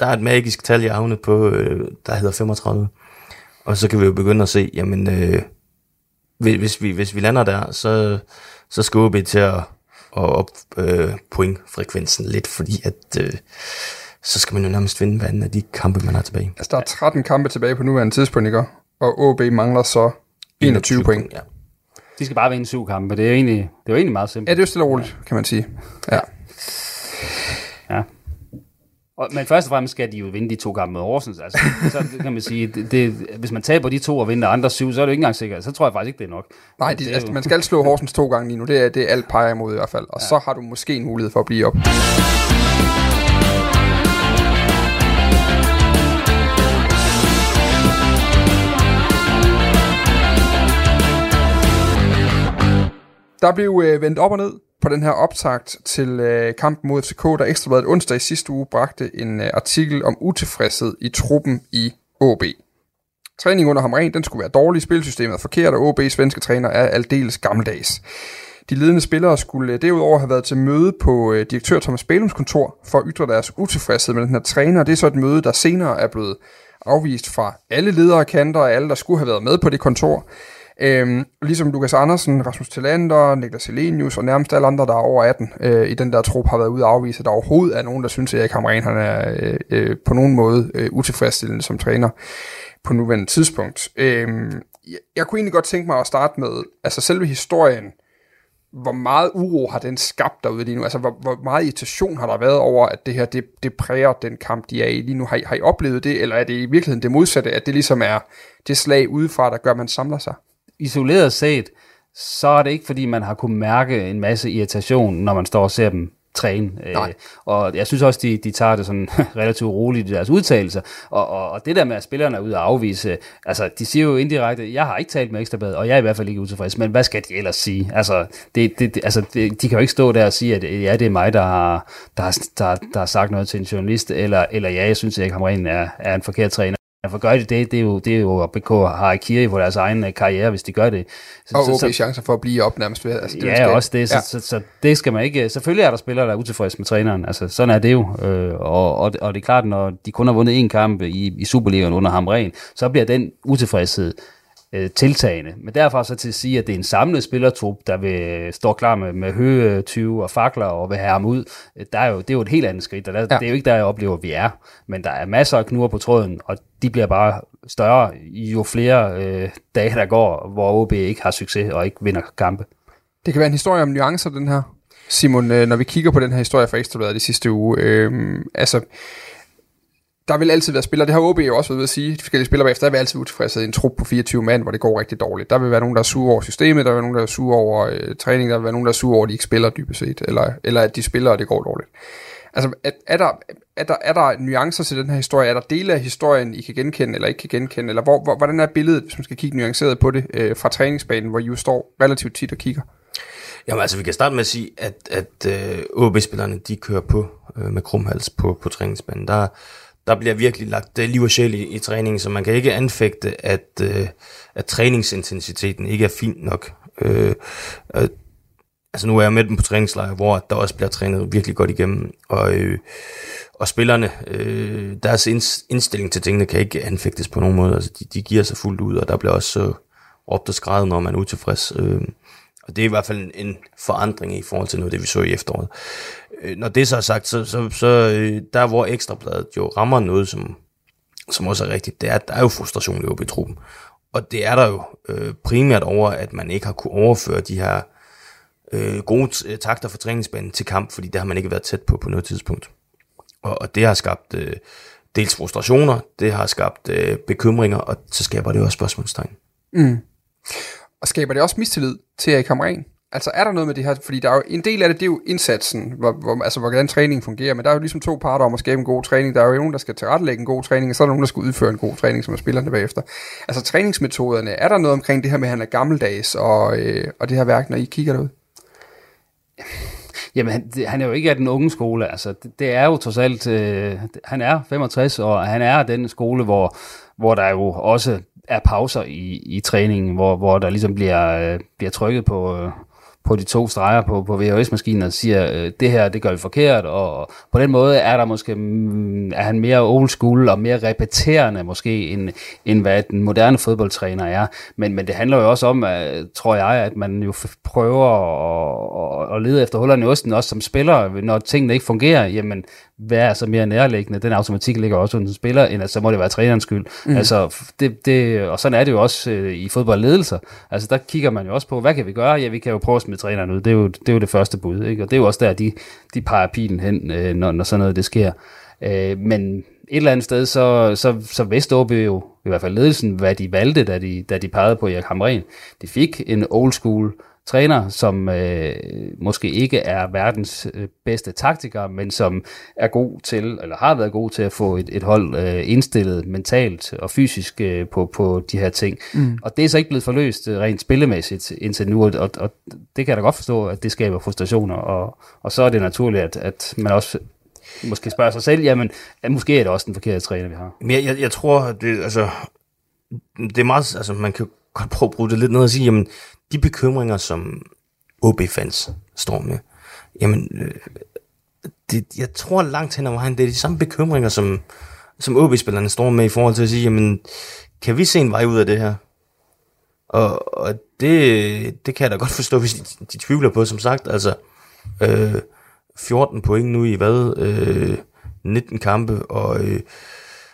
der er et magisk tal i havne på, øh, der hedder 35. Og så kan vi jo begynde at se, jamen, øh, hvis, vi, hvis vi lander der, så, så skal OB til at, at op øh, pointfrekvensen lidt, fordi at, øh, så skal man jo nærmest vinde hver anden af de kampe, man har tilbage. Altså, der er 13 kampe tilbage på nuværende tidspunkt, ikke? Og OB mangler så 21 point. Ja. De skal bare vinde syv kampe. Det er jo egentlig, det er jo egentlig meget simpelt. Ja, det er jo stille og roligt, kan man sige. Ja. Ja. Og, men først og fremmest skal de jo vinde de to kampe med Horsens. Altså, så kan man sige, det, det, hvis man taber de to og vinder andre syv, så er det jo ikke engang sikkert. Så tror jeg faktisk ikke, det er nok. Nej, det de, er altså, man skal slå Horsens to gange lige nu. Det er, det er alt peger imod i hvert fald. Og ja. så har du måske en mulighed for at blive op. Der blev øh, vendt op og ned på den her optakt til øh, kampen mod FCK, der ekstrabladet onsdag i sidste uge bragte en øh, artikel om utilfredshed i truppen i OB. Træning under Hamren, den skulle være dårlig, spilsystemet er forkert, og OB's svenske træner er aldeles gammeldags. De ledende spillere skulle øh, derudover have været til møde på øh, direktør Thomas Bælums kontor for at ytre deres utilfredshed med den her træner. Det er så et møde, der senere er blevet afvist fra alle ledere kanter og alle, der skulle have været med på det kontor. Øhm, ligesom Lukas Andersen, Rasmus Tillander, Niklas Helenius og nærmest alle andre, der er over 18 øh, i den der trup, har været ude at afvise, at der overhovedet er nogen, der synes, at Erik Hamren han er øh, øh, på nogen måde øh, utilfredsstillende som træner. på nuværende tidspunkt. Øhm, jeg, jeg kunne egentlig godt tænke mig at starte med, altså selve historien, hvor meget uro har den skabt derude lige nu? Altså, hvor, hvor meget irritation har der været over, at det her, det, det præger den kamp, de er i lige nu? Har I, har I oplevet det, eller er det i virkeligheden det modsatte, at det ligesom er det slag udefra, der gør, at man samler sig? Isoleret set, så er det ikke, fordi man har kunnet mærke en masse irritation, når man står og ser dem træne. Øh, og jeg synes også, de, de tager det sådan (laughs) relativt roligt i deres udtalelser. Og, og, og det der med, at spillerne er ude at afvise, altså de siger jo indirekte, jeg har ikke talt med Ekstrabladet, og jeg er i hvert fald ikke utilfreds, men hvad skal de ellers sige? Altså, det, det, altså det, de kan jo ikke stå der og sige, at ja, det er mig, der har, der, der, der har sagt noget til en journalist, eller, eller ja, jeg synes, at Erik Hamren er, er en forkert træner. For gør de det, det er jo, det er jo BK har Kiri på deres egen øh, karriere, hvis de gør det. Så, og så, chancer for at blive op nærmest ved. Altså, det ja, også det. Så, ja. så, så, så, det skal man ikke... Selvfølgelig er der spillere, der er utilfredse med træneren. Altså, sådan er det jo. Øh, og, og, og det er klart, når de kun har vundet én kamp i, i Superligaen under Hamren, så bliver den utilfredshed øh, tiltagende. Men derfra så til at sige, at det er en samlet spillertrup, der vil stå klar med, med høje 20 og fakler og vil have ham ud, øh, der er jo, det er jo et helt andet skridt, og der, ja. det er jo ikke der, jeg oplever, at vi er. Men der er masser af knurrer på tråden, og de bliver bare større, jo flere øh, dage der går, hvor OB ikke har succes og ikke vinder kampe. Det kan være en historie om nuancer, den her. Simon, øh, når vi kigger på den her historie fra Ekstrabladet de sidste uge, øh, altså der vil altid være spillere, det har OB jo også været at sige, de forskellige spillere bagefter, der vil altid være utilfredse i en trup på 24 mand, hvor det går rigtig dårligt. Der vil være nogen, der er sure over systemet, der vil være nogen, der er sure over øh, træning, der vil være nogen, der er sure over, at de ikke spiller dybest set, eller, eller at de spiller, og det går dårligt. Altså, er, er, der, er, der, er der nuancer til den her historie? Er der dele af historien, I kan genkende, eller ikke kan genkende? Eller hvor, hvor, hvordan er billedet, hvis man skal kigge nuanceret på det, øh, fra træningsbanen, hvor I jo står relativt tit og kigger? Jamen altså, vi kan starte med at sige, at, at øh, OB-spillerne, de kører på øh, med krumhals på, på træningsbanen. Der, der bliver virkelig lagt liv og sjæl i, i træningen, så man kan ikke anfægte, at, øh, at træningsintensiteten ikke er fin nok. Øh, øh, altså nu er jeg med dem på træningslejr, hvor der også bliver trænet virkelig godt igennem, og, øh, og spillerne, øh, deres indstilling til tingene kan ikke anfægtes på nogen måde, altså de, de giver sig fuldt ud, og der bliver også uh, råbt og skrevet, når man er utilfreds. Øh, og det er i hvert fald en, en forandring i forhold til noget, det vi så i efteråret. Øh, når det så er sagt, så, så, så øh, der hvor Ekstrabladet jo rammer noget, som, som også er rigtigt, det er, at der er jo frustration i truppen. Og det er der jo øh, primært over, at man ikke har kunne overføre de her øh, gode øh, takter for træningsbanen til kamp, fordi det har man ikke været tæt på på noget tidspunkt. Og, og det har skabt øh, dels frustrationer, det har skabt øh, bekymringer, og så skaber det også spørgsmålstegn. Mm. Og skaber det også mistillid til Erik Hamren? Altså er der noget med det her, fordi der er jo, en del af det, det er jo indsatsen, hvor, hvor, altså hvordan træningen fungerer, men der er jo ligesom to parter om at skabe en god træning. Der er jo nogen, der skal tilrettelægge en god træning, og så er der nogen, der skal udføre en god træning, som er spillerne bagefter. Altså træningsmetoderne, er der noget omkring det her med, at han er gammeldags, og, øh, og det her værk, når I kigger derud? Jamen, han, han er jo ikke af den unge skole, altså det, det er jo trods alt, øh, han er 65, og han er den skole, hvor, hvor der jo også er pauser i, i træningen, hvor, hvor der ligesom bliver, øh, bliver trykket på, øh, på de to streger på, på VHS-maskinen og siger, øh, det her, det gør vi forkert, og på den måde er der måske, mm, er han mere old school og mere repeterende måske, end, end hvad den moderne fodboldtræner er. Men, men det handler jo også om, at, tror jeg, at man jo prøver at, at, lede efter hullerne i osten, også som spiller, når tingene ikke fungerer, jamen, hvad er så mere nærliggende? Den automatik ligger også under en spiller, end at så må det være trænerens skyld. Mm. Altså, det, det, og sådan er det jo også øh, i fodboldledelser. Altså, der kigger man jo også på, hvad kan vi gøre? Ja, vi kan jo prøve at med træneren ud. Det er jo det, er jo det første bud, ikke? Og det er jo også der, de, de peger pilen hen, øh, når, når sådan noget det sker. Øh, men et eller andet sted, så, så, så vidste OB jo, i hvert fald ledelsen, hvad de valgte, da de, da de pegede på Erik Hamren. De fik en old school træner, som øh, måske ikke er verdens øh, bedste taktiker, men som er god til, eller har været god til at få et, et hold øh, indstillet mentalt og fysisk øh, på, på de her ting. Mm. Og det er så ikke blevet forløst øh, rent spillemæssigt indtil nu, og, og det kan jeg da godt forstå, at det skaber frustrationer, og, og så er det naturligt, at, at man også måske spørger sig selv, jamen, at måske er det også den forkerte træner, vi har. Men jeg, jeg, jeg tror, det, altså, det er meget, altså man kan godt prøve at bruge det lidt ned og sige, jamen, de bekymringer, som OB-fans står med, jamen, øh, det, jeg tror langt hen ad vejen, det er de samme bekymringer, som, som OB-spillerne står med i forhold til at sige, jamen, kan vi se en vej ud af det her? Og, og det, det kan jeg da godt forstå, hvis de, de tvivler på, som sagt, altså, øh, 14 point nu i hvad? Øh, 19 kampe, og, øh,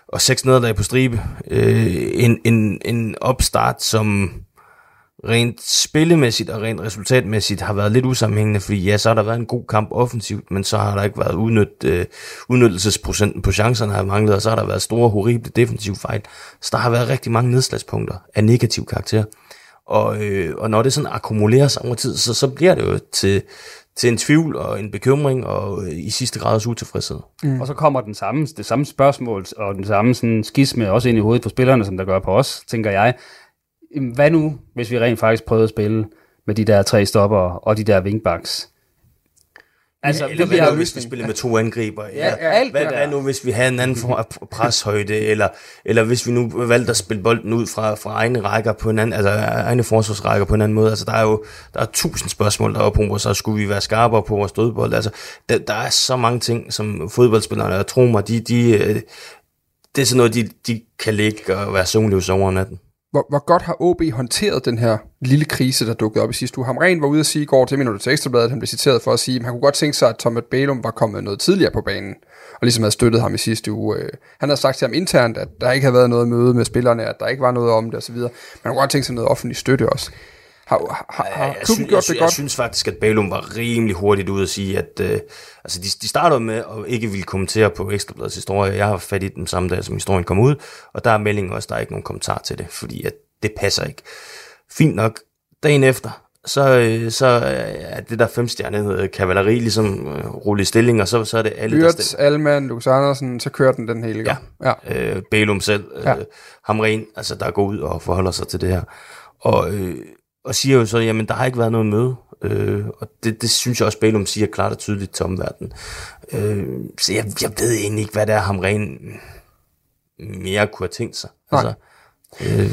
og seks nederlag på stribe. Øh, en, en, en opstart, som rent spillemæssigt og rent resultatmæssigt har været lidt usammenhængende, fordi ja, så har der været en god kamp offensivt, men så har der ikke været udnyt, øh, udnyttelsesprocenten på chancerne har manglet, og så har der været store, horrible defensive fejl. Så der har været rigtig mange nedslagspunkter af negativ karakter. Og, øh, og når det sådan akkumulerer sig over tid, så, så bliver det jo til, til en tvivl og en bekymring og øh, i sidste grad også utilfredshed. Mm. Og så kommer den samme, det samme spørgsmål og den samme sådan, skisme også ind i hovedet på spillerne, som der gør på os, tænker jeg. Hvad nu, hvis vi rent faktisk prøvede at spille med de der tre stopper og de der wingbacks? Altså, eller hvad nu, hvis vi spiller med to angriber? Ja, ja, alt hvad, hvad nu, hvis vi havde en anden form af preshøjde, eller, eller hvis vi nu valgte at spille bolden ud fra, fra egne rækker på en anden, altså egne forsvarsrækker på en anden måde? Altså, der er jo der er tusind spørgsmål deroppe på, så skulle vi være skarpere på vores dødbold? Altså, der, der er så mange ting, som fodboldspillerne, og tro mig, de, de, øh, det er sådan noget, de, de kan ligge og være søvnløse over natten hvor, hvor godt har OB håndteret den her lille krise, der dukkede op i sidste uge? Hamren var ude at sige i går til minutter til Ekstrabladet, han blev citeret for at sige, at han kunne godt tænke sig, at Thomas Bælum var kommet noget tidligere på banen, og ligesom havde støttet ham i sidste uge. Øh, han havde sagt til ham internt, at der ikke havde været noget møde med spillerne, at der ikke var noget om det osv., men han kunne godt tænke sig noget offentlig støtte også. Har, har, har jeg, synes, gjort det jeg, godt? Jeg synes faktisk, at Bælum var rimelig hurtigt ud at sige, at øh, altså de, de startede med at ikke ville kommentere på Ekstrabladets historie. Jeg har fat i den samme dag, som historien kom ud, og der er meldingen også, der er ikke nogen kommentar til det, fordi at det passer ikke. Fint nok. Dagen efter, så, øh, så er det der femstjernede kavaleri ligesom øh, rullet i stilling, og så, så er det alle, Byrts, der stemmer. Alman, Lukas Andersen, så kører den den hele gang. Ja, ja. Øh, Bælum selv, øh, ja. Hamren, altså der går ud og forholder sig til det her. Og, øh, og siger jo så, jamen der har ikke været noget møde, øh, og det, det synes jeg også, Bælum siger klart og tydeligt til omverdenen. Øh, så jeg, jeg ved egentlig ikke, hvad det er, Hamren mere kunne have tænkt sig. Nej. Altså, Øh.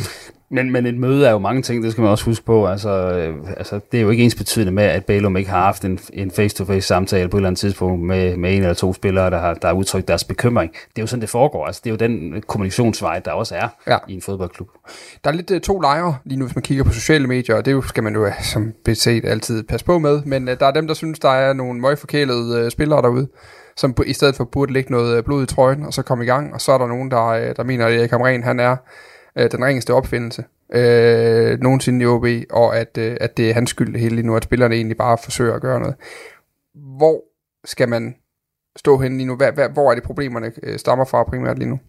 Men, men et møde er jo mange ting, det skal man også huske på. Altså, øh, altså, det er jo ikke ens betydende med, at Bælum ikke har haft en, en face-to-face samtale på et eller andet tidspunkt med, med en eller to spillere, der har, der har udtrykt deres bekymring. Det er jo sådan, det foregår. Altså, det er jo den kommunikationsvej, der også er ja. i en fodboldklub. Der er lidt uh, to lejre lige nu, hvis man kigger på sociale medier, og det skal man jo som beset altid passe på med. Men uh, der er dem, der synes, der er nogle møgforkælede uh, spillere derude som i stedet for burde lægge noget blod i trøjen, og så komme i gang. Og så er der nogen, der, der mener, at Erik Hamren, han er øh, den ringeste opfindelse øh, nogensinde i OB, og at, øh, at det er hans skyld hele lige nu, at spillerne egentlig bare forsøger at gøre noget. Hvor skal man stå hen lige nu? Hvor, hvor er det problemerne øh, stammer fra primært lige nu?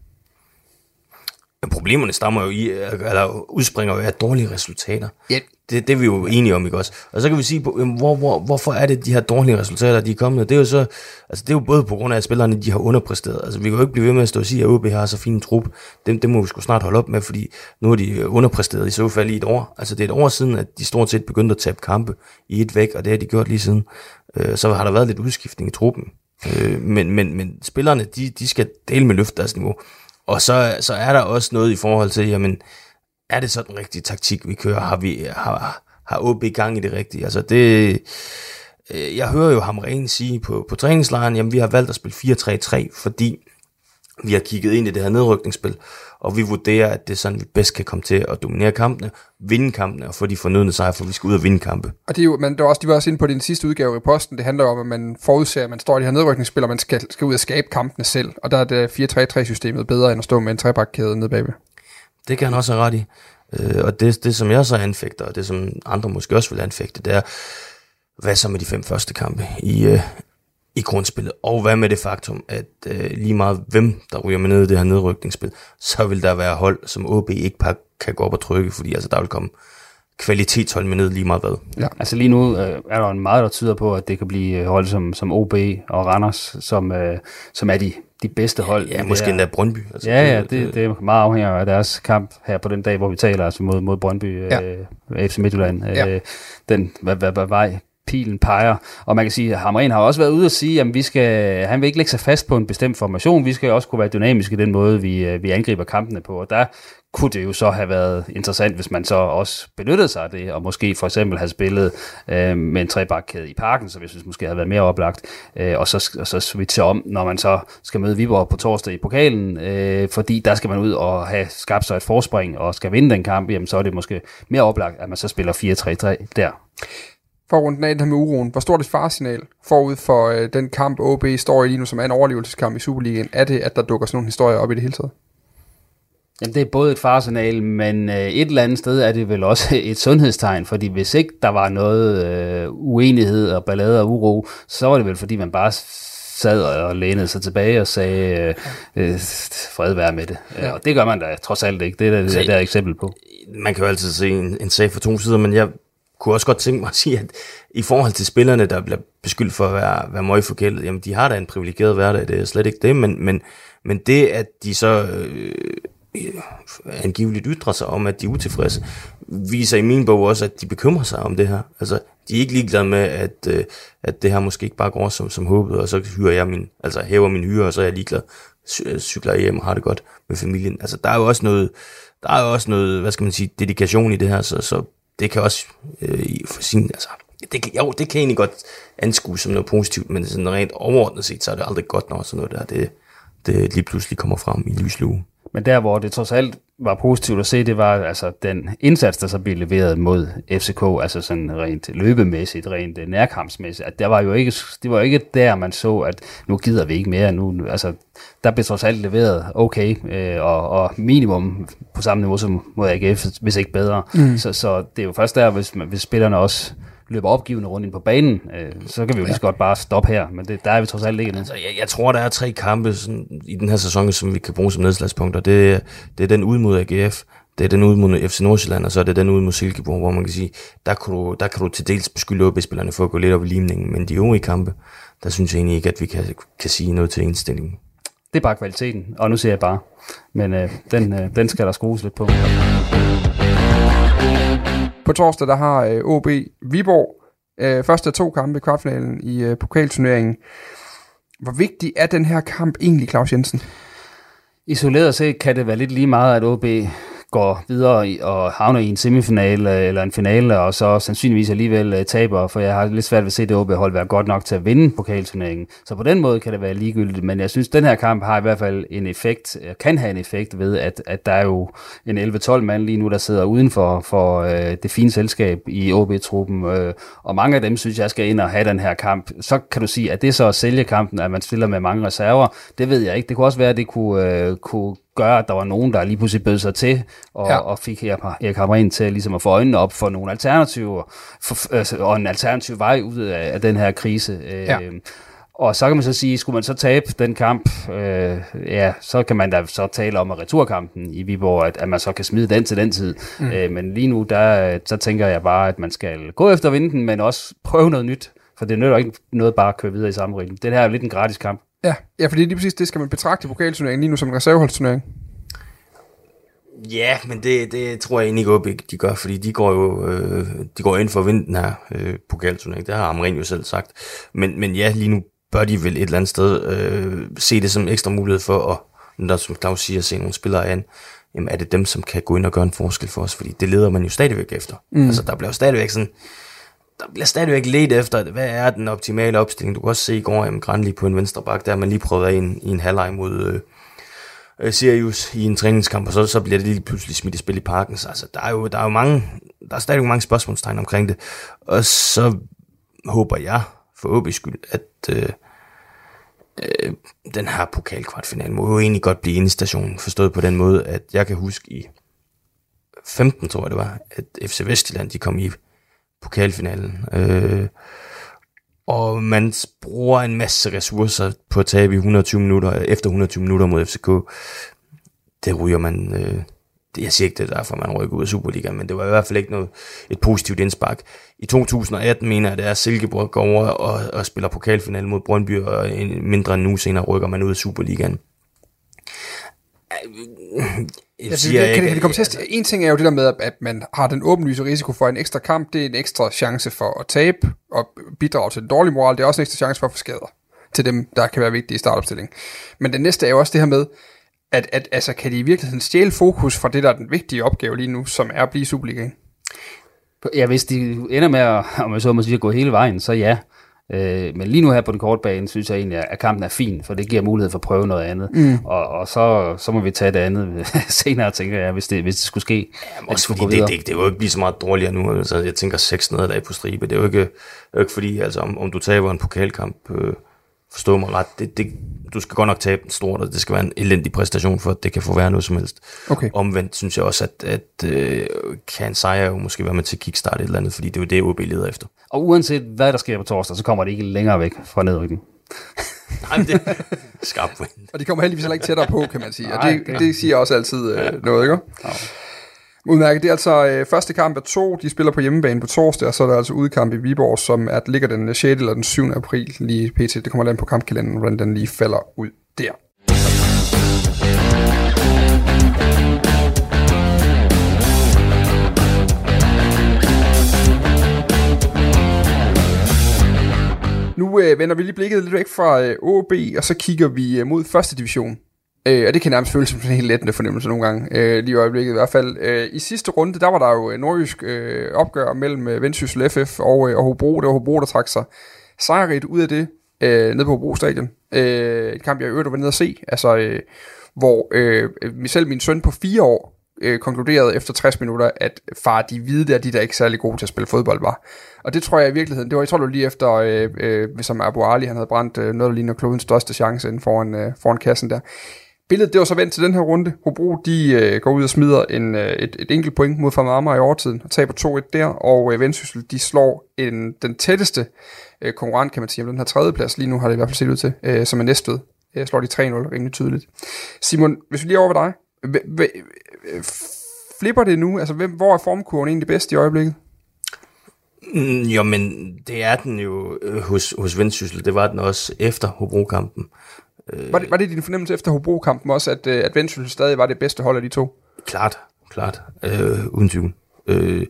Problemerne stammer jo i, eller udspringer jo af dårlige resultater. Ja. Det, det er vi jo enige om, ikke også? Og så kan vi sige, hvor, hvor, hvorfor er det, de her dårlige resultater, de er kommet? Det er jo så, altså det er jo både på grund af, at spillerne, de har underpræsteret. Altså vi kan jo ikke blive ved med at stå og sige, at OB har så fin trup. Det, det må vi sgu snart holde op med, fordi nu er de underpræsteret i så fald i et år. Altså det er et år siden, at de stort set begyndte at tabe kampe i et væk, og det har de gjort lige siden. Øh, så har der været lidt udskiftning i truppen. Øh, men, men, men spillerne, de, de skal dele med løft deres niveau. Og så, så er der også noget i forhold til, jamen, er det så den rigtige taktik, vi kører? Har, vi, har, har OB gang i det rigtige? Altså det, øh, jeg hører jo ham rent sige på, på træningslejren, jamen vi har valgt at spille 4-3-3, fordi vi har kigget ind i det her nedrykningsspil, og vi vurderer, at det er sådan, vi bedst kan komme til at dominere kampene, vinde kampene og få de fornødne sejre, for vi skal ud og vinde kampe. Og det er jo, men det var også, de var også inde på din sidste udgave i posten, det handler om, at man forudser, at man står i de her nedrykningsspil, og man skal, skal ud og skabe kampene selv, og der er det 4-3-3-systemet bedre, end at stå med en trebakkæde nede bagved. Det kan han også have ret i. Øh, og det, det, som jeg så anfægter, og det som andre måske også vil anfægte, det er, hvad så med de fem første kampe i, øh, i grundspillet. Og hvad med det faktum, at øh, lige meget hvem, der ryger med ned i det her nedrykningsspil, så vil der være hold, som OB ikke bare kan gå op og trykke, fordi altså, der vil komme kvalitetshold med ned lige meget hvad. Ja, altså lige nu øh, er der en meget, der tyder på, at det kan blive øh, hold som, som OB og Randers, som, øh, som er de, de bedste hold. Ja, måske endda Brøndby. Altså, ja, ja, det, det er meget afhængigt af deres kamp her på den dag, hvor vi taler altså mod, mod Brøndby, ja. øh, FC Midtjylland. Ja. Øh, den, hvad, hvad, hvad vej pilen peger. Og man kan sige, at Hamren har også været ude og sige, at vi skal, han vil ikke lægge sig fast på en bestemt formation. Vi skal også kunne være dynamiske i den måde, vi, øh, vi angriber kampene på. Og der kunne det jo så have været interessant, hvis man så også benyttede sig af det, og måske for eksempel have spillet øh, med en trebakkæde i parken, så jeg synes måske havde været mere oplagt, øh, og, så, og så switche om, når man så skal møde Viborg på torsdag i pokalen, øh, fordi der skal man ud og have skabt sig et forspring, og skal vinde den kamp, jamen så er det måske mere oplagt, at man så spiller 4-3-3 der for at runde den her med uroen. Hvor stort et farsignal forud for øh, den kamp, OB står i lige nu, som er en overlevelseskamp i Superligaen, er det, at der dukker sådan nogle historier op i det hele taget? Jamen, det er både et farsignal, men øh, et eller andet sted er det vel også (laughs) et sundhedstegn, fordi hvis ikke der var noget øh, uenighed og ballade og uro, så var det vel fordi man bare sad og lænede sig tilbage og sagde, øh, øh, fred være med det. Ja. Og det gør man da trods alt ikke. Det er der, det der eksempel på. Man kan jo altid se en, en sag for to sider, men jeg kunne også godt tænke mig at sige, at i forhold til spillerne, der bliver beskyldt for at være, være møgforgældet, jamen de har da en privilegeret hverdag, det er slet ikke det, men, men, men det, at de så øh, angiveligt ytrer sig om, at de er utilfredse, viser i min bog også, at de bekymrer sig om det her. Altså, de er ikke ligeglade med, at, øh, at det her måske ikke bare går som, som håbet, og så hyrer jeg min, altså hæver min hyre, og så er jeg ligeglad, øh, cykler hjem og har det godt med familien. Altså, der er jo også noget, der er jo også noget, hvad skal man sige, dedikation i det her, så, så det kan også øh, for sin, altså, det, jo, det kan egentlig godt anskue som noget positivt, men sådan rent overordnet set, så er det aldrig godt, når sådan noget der, det, det lige pludselig kommer frem i lyslue. Men der, hvor det trods alt var positivt at se, det var altså den indsats, der så blev leveret mod FCK, altså sådan rent løbemæssigt, rent nærkampsmæssigt, at der var jo ikke, det var jo ikke der, man så, at nu gider vi ikke mere, nu, altså der blev trods alt leveret okay, øh, og, og minimum på samme niveau som mod AGF, hvis ikke bedre. Mm. Så, så det er jo først der, hvis, hvis spillerne også løber opgivende rundt ind på banen, øh, så kan vi jo lige så godt bare stoppe her, men det, der er vi trods alt ikke endnu. Altså, jeg, jeg tror, der er tre kampe sådan, i den her sæson, som vi kan bruge som nedslagspunkter. Det, det er den ud mod AGF, det er den ud mod FC Nordsjælland, og så er det den ud mod Silkeborg, hvor man kan sige, der kan du, der kan du til dels beskylde OB-spillerne for at gå lidt op i limningen, men de øvrige kampe, der synes jeg egentlig ikke, at vi kan, kan sige noget til indstillingen. Det er bare kvaliteten, og nu ser jeg bare. Men øh, den, øh, den skal der skrues lidt på. På torsdag der har øh, OB Viborg øh, første af to kampe i kvartfinalen i øh, pokalturneringen. Hvor vigtig er den her kamp egentlig, Claus Jensen? Isoleret set kan det være lidt lige meget, at OB går videre og havner i en semifinale øh, eller en finale, og så sandsynligvis alligevel øh, taber, for jeg har lidt svært ved at se det OB-hold være godt nok til at vinde pokalturneringen. Så på den måde kan det være ligegyldigt, men jeg synes, at den her kamp har i hvert fald en effekt, øh, kan have en effekt ved, at, at der er jo en 11-12 mand lige nu, der sidder uden for, for øh, det fine selskab i OB-truppen, øh, og mange af dem synes jeg skal ind og have den her kamp. Så kan du sige, at det så at sælge kampen, at man stiller med mange reserver, det ved jeg ikke. Det kunne også være, at det kunne, øh, kunne gøre, at der var nogen, der lige pludselig bød sig til, og, ja. og fik Erik Hamren til ligesom at få øjnene op for nogle alternativer, for, altså, og en alternativ vej ud af, af den her krise. Ja. Øh, og så kan man så sige, skulle man så tabe den kamp, øh, ja, så kan man da så tale om at returkampen i Viborg, at, at man så kan smide den til den tid. Mm. Øh, men lige nu, der, så tænker jeg bare, at man skal gå efter vinden, men også prøve noget nyt. For det nytter ikke noget bare at køre videre i samme ritme. Det her er jo lidt en gratis kamp. Ja, ja fordi lige præcis det skal man betragte pokalturneringen lige nu som en reserveholdsturnering. Ja, men det, det tror jeg egentlig ikke, de gør, fordi de går jo øh, de går ind for at vinde den her øh, pokalturnering. Det har Amren jo selv sagt. Men, men ja, lige nu bør de vel et eller andet sted øh, se det som ekstra mulighed for at, når som Claus siger, se nogle spillere an. Jamen er det dem, som kan gå ind og gøre en forskel for os? Fordi det leder man jo stadigvæk efter. Mm. Altså der bliver jo stadigvæk sådan, der bliver stadigvæk let efter, hvad er den optimale opstilling. Du kan også se i går, at Granli på en venstre bak, der man lige prøvet en, i en halvleg mod øh, øh, Sirius i en træningskamp, og så, så bliver det lige pludselig smidt i spil i parken. Så altså, der er jo, der er jo mange, der er stadigvæk mange spørgsmålstegn omkring det. Og så håber jeg, for OB's skyld, at øh, øh, den her pokalkvartfinale må jo egentlig godt blive stationen, forstået på den måde, at jeg kan huske i 15, tror jeg det var, at FC Vestjylland, de kom i pokalfinalen. Øh, og man bruger en masse ressourcer på at tabe i 120 minutter, øh, efter 120 minutter mod FCK. Det ryger man... Øh, jeg siger ikke, det er derfor, man rykker ud af Superligaen, men det var i hvert fald ikke noget, et positivt indspark. I 2018 mener jeg, det er, Silkeborg går over og, og spiller pokalfinale mod Brøndby, og en, mindre end nu senere rykker man ud af Superligaen. Jeg siger, kan, det, kan det komme til En ting er jo det der med, at man har den åbenlyse risiko for en ekstra kamp. Det er en ekstra chance for at tabe og bidrage til den dårlige moral. Det er også en ekstra chance for at få skader til dem, der kan være vigtige i startopstillingen. Men det næste er jo også det her med, at, at altså, kan de i virkeligheden stjæle fokus fra det, der er den vigtige opgave lige nu, som er at blive Superligaen? Ja, hvis de ender med at, om jeg så må sige, at gå hele vejen, så ja. Øh, men lige nu her på den korte bane, synes jeg egentlig, at kampen er fin, for det giver mulighed for at prøve noget andet. Mm. Og, og så, så må vi tage det andet (laughs) senere, tænker jeg, hvis det, hvis det skulle ske. Ja, også fordi det, det, det, vil jo ikke blive så meget dårligere nu. Altså, jeg tænker seks nederlag på stribe. Det er jo ikke, det er jo ikke fordi, altså, om, om du taber en pokalkamp øh, forstå mig ret, det, det, du skal godt nok tabe stort, og det skal være en elendig præstation, for at det kan få være noget som helst. Okay. Omvendt synes jeg også, at, at øh, kan en sejr jo måske være med til at kickstarte et eller andet, fordi det er jo det, OB leder efter. Og uanset hvad der sker på torsdag, så kommer det ikke længere væk fra nedrykningen. Nej, (laughs) men det er skarpt. Og de kommer heldigvis heller ikke tættere på, kan man sige. Og det, det- det siger også altid øh, noget, ikke? Ja. Udmærket. Det er altså øh, første kamp af to. De spiller på hjemmebane på torsdag, og så er der altså udkamp i Viborg, som er, ligger den 6. eller den 7. april lige pt. Det kommer land på kampkalenderen, hvordan den lige falder ud der. Nu øh, vender vi lige blikket lidt væk fra øh, OB, og så kigger vi øh, mod første division. Øh, og det kan nærmest føles som sådan en helt lettende fornemmelse nogle gange, øh, lige i øjeblikket i hvert fald. Øh, I sidste runde, der var der jo øh, nordjysk øh, opgør mellem øh, Vendsyssel FF og, øh, og Hobro. Det var Hobro, der trak sig sejrigt ud af det, øh, nede på Hobro Stadion. Øh, en kamp, jeg i øvrigt var nede at se, altså, øh, hvor øh, selv min søn på fire år øh, konkluderede efter 60 minutter, at far, de hvide der, de der ikke særlig gode til at spille fodbold, var. Og det tror jeg i virkeligheden, det var, jeg tror det var lige efter, øh, øh, som Abu Ali, han havde brændt øh, noget, der ligner klodens største chance inden foran, øh, foran kassen der. Billedet, det var så vendt til den her runde. Hobro, de øh, går ud og smider en, øh, et, et enkelt point mod Fremad i overtiden, og taber 2-1 der, og øh, Vendsyssel, de slår en, den tætteste øh, konkurrent, kan man sige, om den her tredje plads, lige nu har det i hvert fald set ud til, øh, som er næstved. Øh, slår de 3-0 rimelig tydeligt. Simon, hvis vi lige over ved dig, H- h- h- flipper det nu? Altså, hvem, hvor er formkurven egentlig bedst i øjeblikket? Mm, jo, men det er den jo øh, hos, hos Vendsyssel. Det var den også efter Hobro-kampen. Var det, var det din fornemmelse efter Hobro-kampen også, at, øh, at Vendsyssel stadig var det bedste hold af de to? Klart, klart. Øh, uden tvivl. Øh,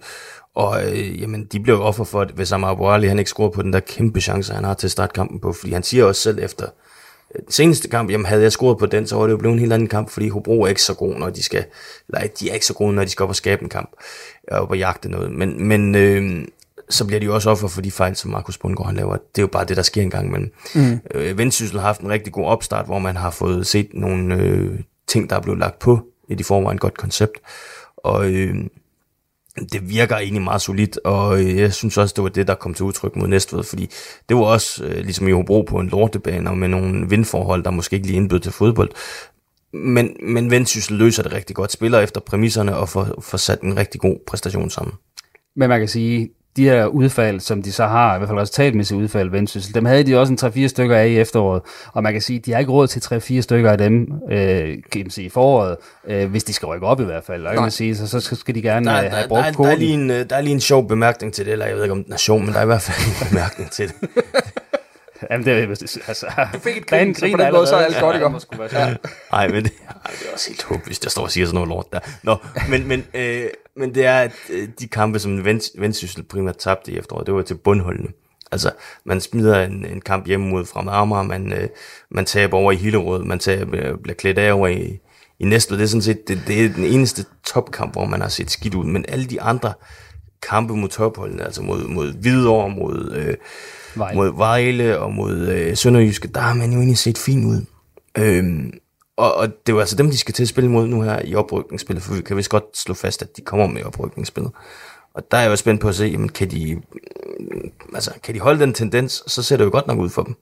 og øh, jamen, de blev offer for, at hvis Amar Abu Ali, han ikke scorer på den der kæmpe chance, han har til at starte kampen på. Fordi han siger også selv efter øh, den seneste kamp, jamen havde jeg scoret på den, så var det jo blevet en helt anden kamp, fordi Hobro er ikke så god, når de skal, eller de er ikke så gode, når de skal op og skabe en kamp, og op og jagte noget. Men, men øh, så bliver de jo også offer for de fejl, som Markus Bundgaard han laver. Det er jo bare det, der sker en gang imellem. Mm. Øh, Vendsyssel har haft en rigtig god opstart, hvor man har fået set nogle øh, ting, der er blevet lagt på et i forvejen godt koncept. Og øh, det virker egentlig meget solidt, og øh, jeg synes også, det var det, der kom til udtryk mod Næstved, fordi det var også øh, ligesom i Hobro på en lortebane, og med nogle vindforhold, der måske ikke lige indbød til fodbold. Men, men Vendsyssel løser det rigtig godt, spiller efter præmisserne og får, får sat en rigtig god præstation sammen. Men man kan sige, de her udfald, som de så har, i hvert fald resultatmæssige udfald, Vendsyssel, dem havde de også en 3-4 stykker af i efteråret, og man kan sige, de har ikke råd til 3-4 stykker af dem, øh, kan man sige, i foråret, øh, hvis de skal rykke op i hvert fald, og kan man sige, så, så skal de gerne Der, øh, der, have der, brugt der, der, er lige en, øh, der er lige en sjov bemærkning til det, eller jeg ved ikke, om den er sjov, men der er i hvert fald en bemærkning til det. (laughs) Jamen, det er altså... Du fik et grin, så på den måde, så er alt godt, ikke? Nej, men det, ej, det er også helt håbløst, jeg står og siger sådan noget lort der. Nå, men, men, øh, men det er, at øh, de kampe, som Vend, Vendsyssel primært tabte i efteråret, det var til bundholdene. Altså, man smider en, en kamp hjemme mod Fremad Amager, man, øh, man taber over i Hillerød, man taber, øh, bliver klædt af over i, i Næstved. Det er sådan set det, det er den eneste topkamp, hvor man har set skidt ud. Men alle de andre kampe mod topholdene, altså mod, mod Hvidovre, mod, øh, Vejle. mod Vejle og mod øh, Sønderjyske, der har man jo egentlig set fint ud. Øhm, og, og det er jo altså dem, de skal til at spille mod nu her i oprykningsspillet, for vi kan vist godt slå fast, at de kommer med i oprykningsspillet. Og der er jeg jo spændt på at se, jamen, kan, de, mm, altså, kan de holde den tendens, så ser det jo godt nok ud for dem.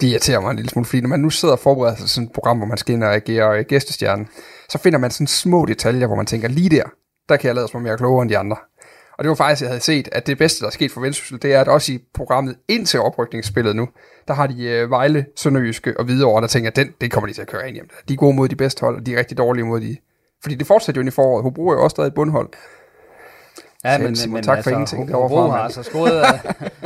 Det irriterer mig en lille smule, fordi når man nu sidder og forbereder sig til sådan et program, hvor man skal ind og agere øh, så finder man sådan små detaljer, hvor man tænker, lige der, der kan jeg lade mig mere klogere end de andre. Og det var faktisk, jeg havde set, at det bedste, der er sket for Vendsyssel, det er, at også i programmet ind til oprykningsspillet nu, der har de øh, Vejle, Sønderjyske og Hvidovre, der tænker, den, det kommer de til at køre ind hjem. De er gode mod de bedste hold, og de er rigtig dårlige mod de... Fordi det fortsætter jo ind i foråret. Hobro er jo også stadig et bundhold. Ja, Selv, Simon, tak for ingenting Hobro, derovre Hobro fra, har altså scoret,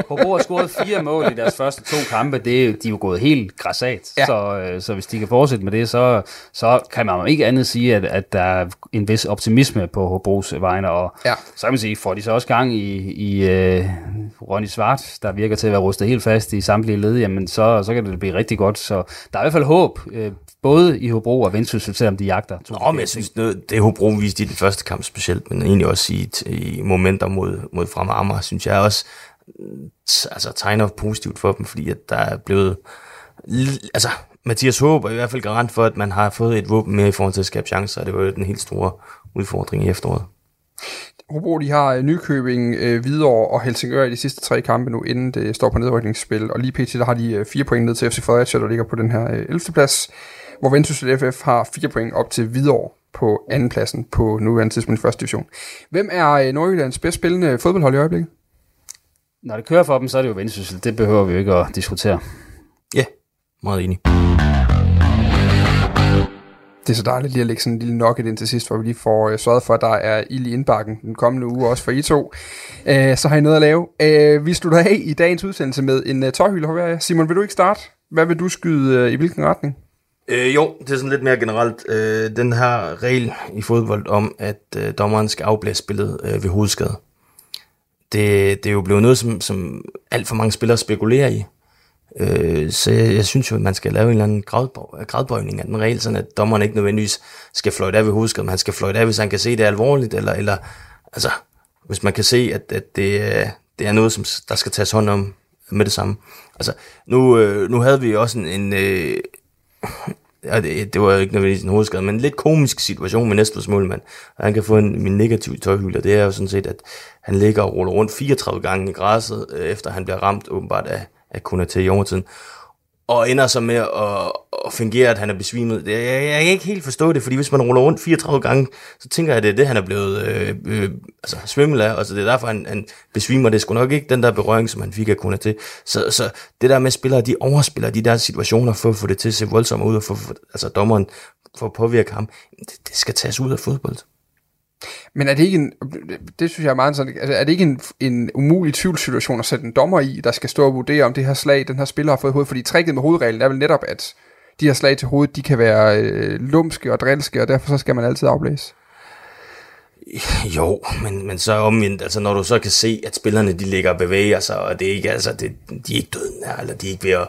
Hobro har scoret fire mål i deres første to kampe. Det, er jo- de er jo gået helt græsat. Ja. Så, øh, så hvis de kan fortsætte med det, så, så kan man jo ikke andet sige, at, at der er en vis optimisme på Hobros vegne. Og Ja. så kan man sige, får de så også gang i, i uh, Ronny Svart, der virker til at være rustet helt fast i samtlige led, jamen så, så kan det blive rigtig godt. Så der er i hvert fald håb, øh, både i Hobro og Vendsyssel, selvom de jagter. to Nå, men jeg synes, noget, det Hobro viste i den første kamp specielt, men egentlig også i, i momenter mod, mod Fremad Amager, synes jeg også altså, tegner positivt for dem, fordi at der er blevet... Altså, Mathias Håb er i hvert fald garant for, at man har fået et våben mere i forhold til at skabe chancer, og det var jo den helt store udfordring i efteråret. Hobro de har øh, Nykøbing, øh, Hvidovre og Helsingør i de sidste tre kampe nu, inden det står på nedrykningsspil. Og lige pt. der har de øh, fire point ned til FC Fredericia, der ligger på den her øh, 11. plads. Hvor Vendsyssel FF har fire point op til Hvidovre på anden pladsen på nuværende tidspunkt i første division. Hvem er øh, Nordjyllands bedst spillende fodboldhold i øjeblikket? Når det kører for dem, så er det jo Vendsyssel. Det behøver vi jo ikke at diskutere. Ja, meget enig. Det er så dejligt lige at lægge sådan en lille nugget ind til sidst, hvor vi lige får øh, sørget for, at der er ild i indbakken den kommende uge, også for I to. Øh, så har I noget at lave. Øh, vi slutter af i dagens udsendelse med en uh, tårhylder. Simon, vil du ikke starte? Hvad vil du skyde uh, i hvilken retning? Øh, jo, det er sådan lidt mere generelt. Øh, den her regel i fodbold om, at øh, dommeren skal afblæse spillet øh, ved hovedskade. Det, det er jo blevet noget, som, som alt for mange spillere spekulerer i. Øh, så jeg, jeg synes jo, at man skal lave en eller anden gradbøj, gradbøjning af den regel, sådan at dommeren ikke nødvendigvis skal fløjte af ved hovedskade, men han skal fløjte af, hvis han kan se, at det er alvorligt, eller, eller altså, hvis man kan se, at, at det, det er noget, som der skal tages hånd om med det samme. Altså, nu, øh, nu havde vi også en, en øh, ja, det, det var jo ikke nødvendigvis en hovedskade, men en lidt komisk situation med Næstveds målmand. Og han kan få en, min negative tøjhylde, det er jo sådan set, at han ligger og ruller rundt 34 gange i græsset, øh, efter han bliver ramt åbenbart af, af Kunate i overtiden og ender så med at, at fungere, at han er besvimet. Jeg, jeg, jeg kan ikke helt forstå det, fordi hvis man ruller rundt 34 gange, så tænker jeg, at det er det, han er blevet øh, øh, altså, svimmel af, altså det er derfor, han, han besvimer. Det er sgu nok ikke den der berøring, som han fik af Kuna til. Så, så det der med spillere, de overspiller de der situationer for at få det til at se voldsomt ud, og for, for altså dommeren for at påvirke ham, det, det skal tages ud af fodbold. Men er det ikke en, det synes jeg er meget sådan, altså er det ikke en, en umulig tvivlssituation at sætte en dommer i, der skal stå og vurdere, om det her slag, den her spiller har fået hovedet? Fordi tricket med hovedreglen er vel netop, at de her slag til hovedet, de kan være øh, lumske og drilske, og derfor så skal man altid afblæse. Jo, men, men så omvendt, altså når du så kan se, at spillerne de ligger og bevæger sig, og det er ikke, altså, det, de er ikke døde eller de er ikke ved at,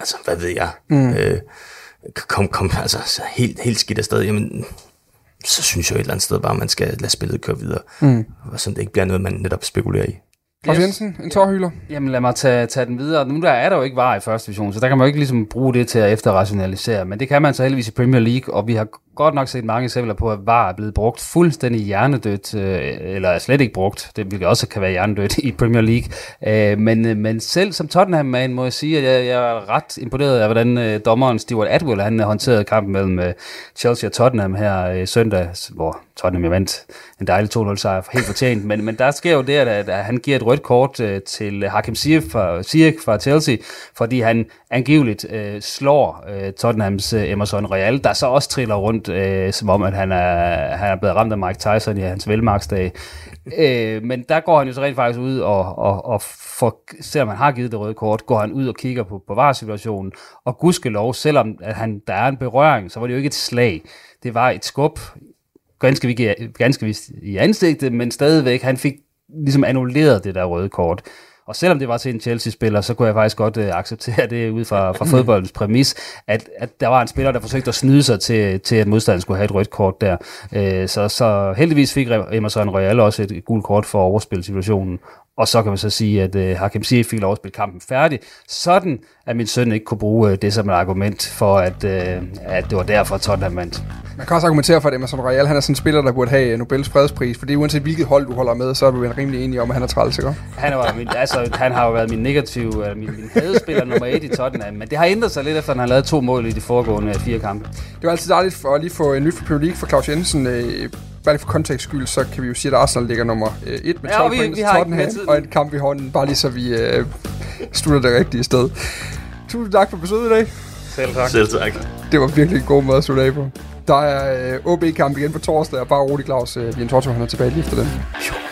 altså hvad ved jeg, mm. øh, kom, kom, altså helt, helt skidt afsted, jamen så synes jeg et eller andet sted bare, at man skal lade spillet køre videre. Mm. Og så det ikke bliver noget, man netop spekulerer i. Yes. Jensen, en tårhylder. Jamen lad mig tage, tage den videre. Nu der er der jo ikke var i første division, så der kan man jo ikke ligesom bruge det til at efterrationalisere. Men det kan man så heldigvis i Premier League, og vi har godt nok set mange eksempler på, at VAR er blevet brugt fuldstændig hjernedødt, øh, eller er slet ikke brugt, det vil også kan være hjernedødt i Premier League. Øh, men, øh, men selv som Tottenham-man må jeg sige, at jeg, jeg er ret imponeret af, hvordan øh, dommeren Stuart Atwell han øh, håndterede kampen mellem Chelsea og Tottenham her søndag, hvor Tottenham vandt en dejlig 2-0 sejr, helt fortjent. Men, men der sker jo det, at, at han giver et rødt kort til Hakim Ziyech fra, Ziyech fra Chelsea, fordi han angiveligt øh, slår øh, Tottenhams øh, Emerson Royal, der så også triller rundt, øh, som om at han er, han er blevet ramt af Mike Tyson i hans velmarksdag. øh, men der går han jo så rent faktisk ud, og, og, og for, selvom han har givet det røde kort, går han ud og kigger på, på varesituationen. og gudskelov, selvom at han, der er en berøring, så var det jo ikke et slag. Det var et skub, ganske, ganske vist i ansigtet, men stadigvæk, han fik ligesom annulleret det der røde kort. Og selvom det var til en Chelsea-spiller, så kunne jeg faktisk godt øh, acceptere det ud fra, fra fodboldens præmis, at, at der var en spiller, der forsøgte at snyde sig til, til at modstanderen skulle have et rødt kort der. Øh, så, så heldigvis fik Emerson Royal også et gult kort for at overspille situationen. Og så kan man så sige, at uh, Hakim Ziyech fik lov at spille kampen færdig, sådan at min søn ikke kunne bruge uh, det som et argument for, at, uh, at det var derfor Tottenham vandt. Man kan også argumentere for, at Emerson Royal han er sådan en spiller, der burde have Nobels fredspris, fordi uanset hvilket hold du holder med, så er du rimelig enige om, at han er træls, ikke? Han, var min, altså, han har jo været min negative, min, min hadespiller nummer et i Tottenham, men det har ændret sig lidt, efter han har lavet to mål i de foregående fire kampe. Det var altid dejligt for at lige få en ny for Premier League for Claus Jensen. Øh, bare lige for kontekst skyld, så kan vi jo sige, at Arsenal ligger nummer 1 øh, med 12 ja, vi, point til Tottenham, og en kamp i hånden, bare lige så vi øh, slutter det rigtige sted. Tusind tak for besøget i dag. Selv tak. Selv tak. Det var virkelig en god måde at slutte af på. Der er øh, OB-kamp igen på torsdag, og bare rolig Claus, øh, Bien Torto, han er tilbage lige efter den. Imagine